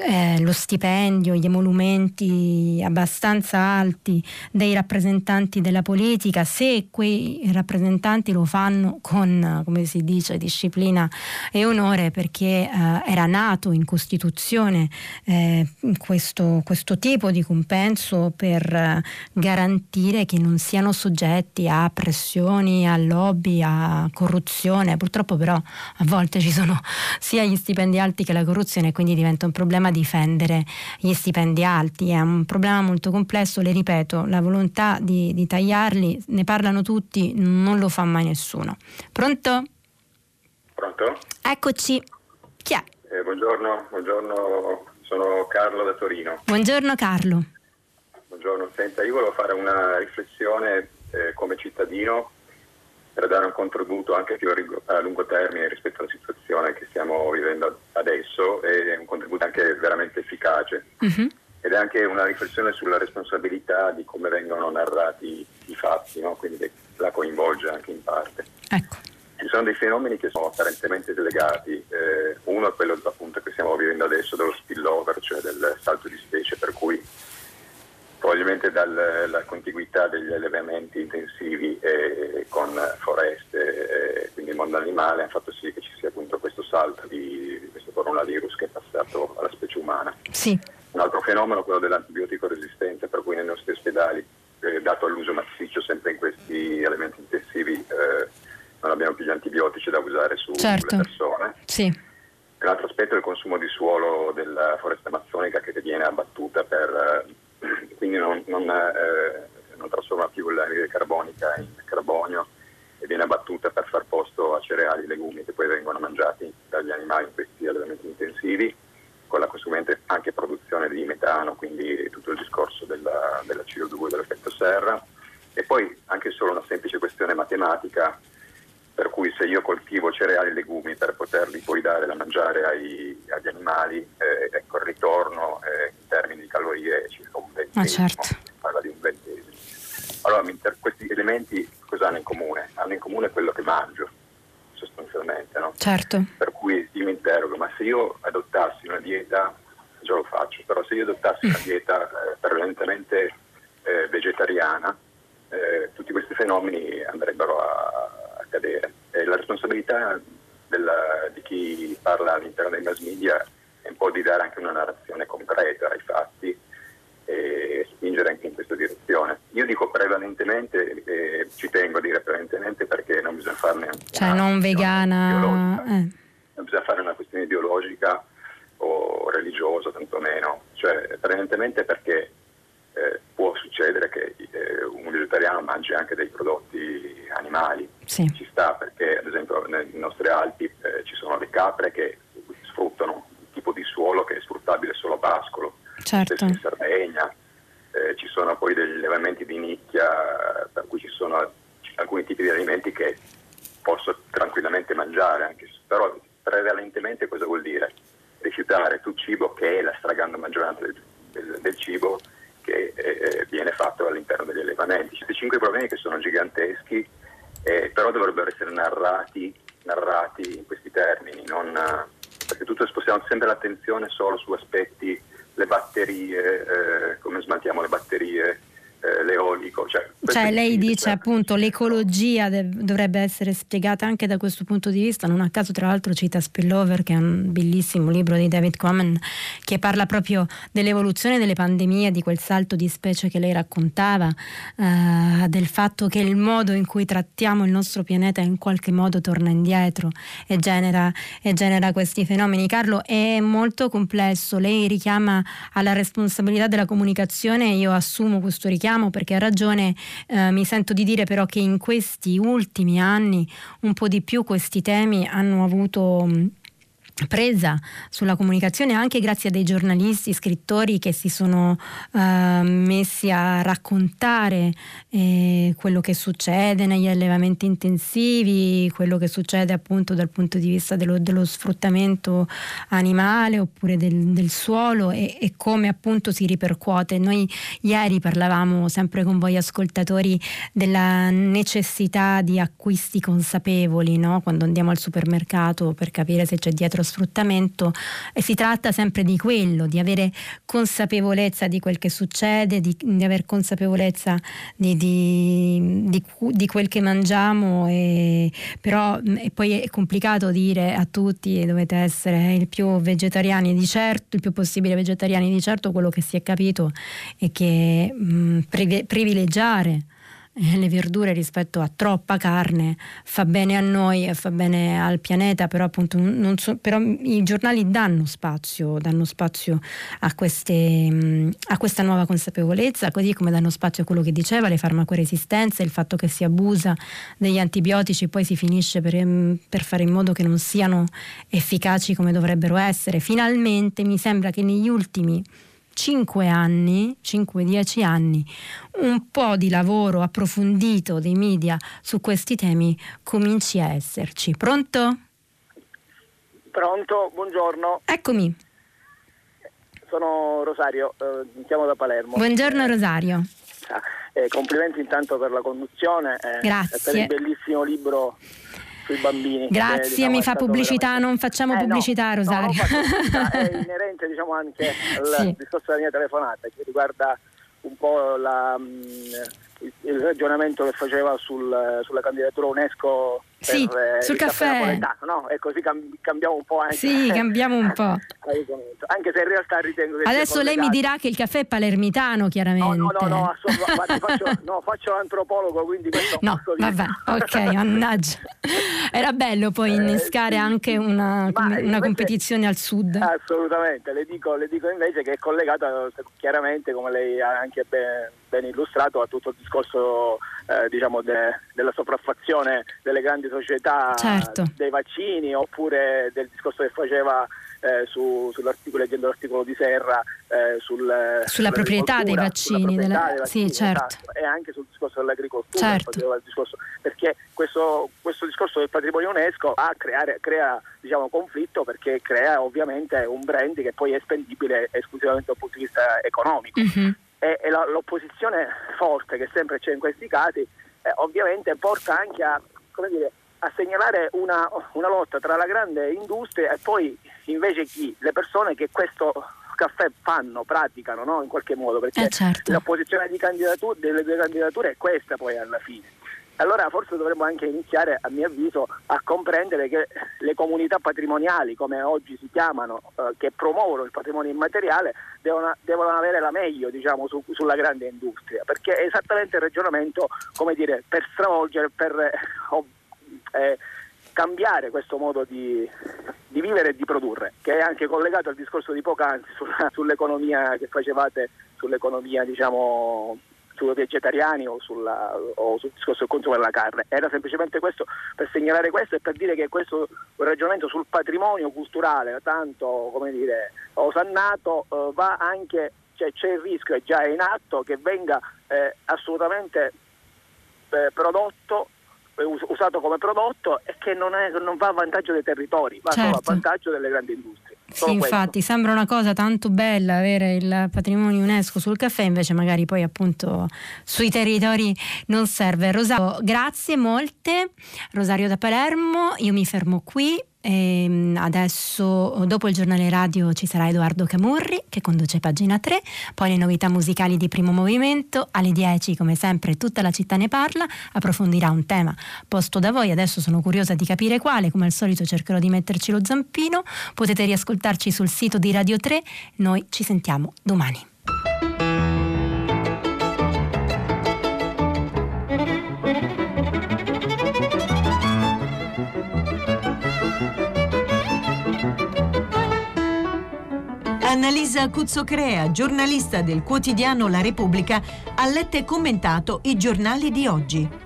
eh, lo stipendio, gli emolumenti abbastanza alti dei rappresentanti della politica, se quei rappresentanti lo fanno con, come si dice, disciplina e onore perché eh, era nato in Costituzione eh, questo, questo, tipo di compenso per eh, garantire che non siano soggetti a pressioni, a lobby, a corruzione. Purtroppo però a volte ci sono sia gli stipendi alti che la corruzione, quindi diventa un problema difendere gli stipendi alti. È un problema molto complesso, le ripeto, la volontà di, di tagliarli, ne parlano tutti, non lo fa mai nessuno. Pronto? Pronto? Eccoci. Chi è? Eh, buongiorno, buongiorno, sono Carlo da Torino. Buongiorno Carlo. Buongiorno, senta, io volevo fare una riflessione eh, come cittadino per dare un contributo anche più a lungo termine rispetto alla situazione che stiamo vivendo adesso e un contributo anche veramente efficace. Uh-huh. Ed è anche una riflessione sulla responsabilità di come vengono narrati i fatti, no? quindi la coinvolge anche in parte. Ecco. Ci sono dei fenomeni che sono apparentemente delegati, eh, uno è quello appunto che stiamo vivendo adesso dello spillover, cioè del salto di specie, per cui probabilmente dalla contiguità degli allevamenti intensivi eh, con foreste, eh, quindi il mondo animale, ha fatto sì che ci sia appunto questo salto di, di questo coronavirus che è passato alla specie umana. Sì. Un altro fenomeno è quello dell'antibiotico resistente, per cui nei nostri ospedali, eh, dato all'uso massiccio sempre in questi elementi intensivi, eh, non abbiamo più gli antibiotici da usare su, certo. sulle persone. Sì. L'altro aspetto è il consumo di suolo della foresta amazzonica che viene abbattuta per eh, quindi non, non, eh, non trasforma più l'anidride carbonica in carbonio e viene abbattuta per far posto a cereali e legumi che poi vengono mangiati dagli animali in questi allevamenti intensivi, con la conseguente anche produzione di metano, quindi tutto il discorso della, della CO2, dell'effetto serra. E poi anche solo una semplice questione matematica, per cui se io coltivo cereali e legumi per poterli poi dare da mangiare ai, agli animali, eh, ecco il ritorno eh, in termini di calorie è circa ah, certo. parla di un ventesimo. Allora questi elementi cosa hanno in comune? Hanno in comune quello che mangio, sostanzialmente, no? Certo. Per cui io mi interrogo, ma se io adottassi una dieta, già lo faccio, però se io adottassi una dieta eh, prevalentemente eh, vegetariana, eh, tutti questi fenomeni andrebbero a accadere. E la responsabilità della, di chi parla all'interno dei mass media è un po' di dare anche una narrazione concreta ai fatti spingere anche in questa direzione. Io dico prevalentemente, eh, ci tengo a dire prevalentemente perché non bisogna farne cioè non vegana, eh. non bisogna fare una questione ideologica o religiosa tantomeno, cioè prevalentemente perché eh, può succedere che eh, un vegetariano mangi anche dei prodotti animali. Sì. Ci sta perché ad esempio nelle nostre Alpi eh, ci sono le capre che sfruttano un tipo di suolo che è sfruttabile solo a pascolo, certo. in Sardegna. Eh, ci sono poi degli allevamenti di nicchia per cui ci sono alcuni tipi di alimenti che posso tranquillamente mangiare, anche, però prevalentemente cosa vuol dire? Rifiutare tutto cibo che è la stragrande maggioranza del, del, del cibo che eh, viene fatto all'interno degli allevamenti. Ci sono cinque problemi che sono giganteschi, eh, però dovrebbero essere narrati, narrati in questi termini, non, perché tutto spostiamo sempre l'attenzione solo su aspetti, le batterie, eh, come smaltiamo le batterie, eh, l'eolico. Cioè, cioè lei dice appunto l'ecologia dev- dovrebbe essere spiegata anche da questo punto di vista, non a caso tra l'altro cita Spillover che è un bellissimo libro di David Coman che parla proprio dell'evoluzione delle pandemie, di quel salto di specie che lei raccontava, eh, del fatto che il modo in cui trattiamo il nostro pianeta in qualche modo torna indietro e genera, e genera questi fenomeni. Carlo è molto complesso, lei richiama alla responsabilità della comunicazione, io assumo questo richiamo richiamo perché ha ragione, eh, mi sento di dire però che in questi ultimi anni un po' di più questi temi hanno avuto presa sulla comunicazione anche grazie a dei giornalisti, scrittori che si sono uh, messi a raccontare eh, quello che succede negli allevamenti intensivi, quello che succede appunto dal punto di vista dello, dello sfruttamento animale oppure del, del suolo e, e, come appunto si ripercuote. Noi ieri parlavamo sempre con voi ascoltatori della necessità di acquisti consapevoli no? quando andiamo al supermercato per capire se c'è dietro sfruttamento e si tratta sempre di quello, di avere consapevolezza di quel che succede, di, di aver consapevolezza di, di, di, quel che mangiamo, e, però e poi è complicato dire a tutti dovete essere il più vegetariani di certo, il più possibile vegetariani di certo, quello che si è capito è che mh, privilegiare eh, le verdure rispetto a troppa carne fa bene a noi e fa bene al pianeta, però appunto so, però i giornali danno spazio, danno spazio a, queste, a, questa nuova consapevolezza, così come danno spazio a quello che diceva, le farmacoresistenze, il fatto che si abusa degli antibiotici e poi si finisce per, per fare in modo che non siano efficaci come dovrebbero essere. Finalmente mi sembra che negli ultimi 5 anni, 5-10 anni, un po' di lavoro approfondito dei media su questi temi cominci a esserci. Pronto? Pronto, buongiorno. Eccomi. Sono Rosario, eh, chiamo da Palermo. Buongiorno eh, Rosario. Eh, complimenti intanto per la conduzione Grazie. e per il bellissimo libro sui bambini. Grazie, mi fa pubblicità, veramente... non facciamo eh, pubblicità no, Rosario. No, è (laughs) inerente diciamo, anche al sì. discorso della mia telefonata che riguarda un po' la, mm, il, il, ragionamento che faceva sul, sulla candidatura UNESCO sì, per, eh, sul caffè. caffè no? E così cambiamo un po' anche. Sì, cambiamo un (laughs) po'. anche se in realtà ritengo che Adesso lei mi dirà che il caffè è palermitano, chiaramente. No, no, no, no assolutamente. faccio, no, faccio l'antropologo, quindi questo No, vabbè, ok, mannaggia. Era bello poi eh, innescare eh, sì, anche una, una invece, competizione al sud. Assolutamente, le dico, le dico, invece che è collegata chiaramente, come lei ha anche ben, ben illustrato, a tutto il discorso eh, diciamo de, della sopraffazione delle grandi società certo. dei vaccini oppure del discorso che faceva eh, su, sull'articolo, leggendo l'articolo di Serra eh, sul, sulla proprietà dei vaccini, proprietà della... dei vaccini sì, certo. esatto, e anche sul discorso dell'agricoltura certo. discorso, perché questo, questo, discorso del patrimonio UNESCO ha creare, crea diciamo, conflitto perché crea ovviamente un brand che poi è spendibile esclusivamente dal punto di vista economico mm-hmm. E, e la, l'opposizione forte che sempre c'è in questi casi eh, ovviamente porta anche a come dire, a segnalare una, una, lotta tra la grande industria e poi invece chi? Le persone che questo caffè fanno, praticano no? in qualche modo, perché eh certo. la posizione di candidatura, delle due candidature è questa poi alla fine. Allora forse dovremmo anche iniziare, a mio avviso, a comprendere che le comunità patrimoniali, come oggi si chiamano, eh, che promuovono il patrimonio immateriale, devono, devono avere la meglio diciamo, su, sulla grande industria, perché è esattamente il ragionamento dire, per stravolgere, per eh, eh, cambiare questo modo di, di, vivere e di produrre, che è anche collegato al discorso di poc'anzi sulla, sull'economia che facevate, sull'economia diciamo sui vegetariani o, sulla, o, sul discorso del consumo della carne. Era semplicemente questo per segnalare questo e per dire che questo ragionamento sul patrimonio culturale, tanto come dire, osannato, eh, va anche, cioè, c'è il rischio, è già in atto, che venga eh, assolutamente eh, prodotto usato come prodotto e che non, è, non, va a vantaggio dei territori, va certo. solo a certo. vantaggio delle grandi industrie. Sì, infatti sembra una cosa tanto bella avere il patrimonio UNESCO sul caffè, invece magari poi appunto sui territori non serve. Rosario, grazie molte. Rosario da Palermo, io mi fermo qui E ehm, adesso, dopo il giornale radio, ci sarà Edoardo Camurri che conduce pagina 3, poi le novità musicali di primo movimento. Alle 10, come sempre, tutta la città ne parla, approfondirà un tema posto da voi. Adesso sono curiosa di capire quale, come al solito cercherò di metterci lo zampino. Potete riascoltarci sul sito di Radio 3. Noi ci sentiamo domani. Annalisa Cuzzocrea, giornalista del quotidiano La Repubblica, ha letto e commentato i giornali di oggi.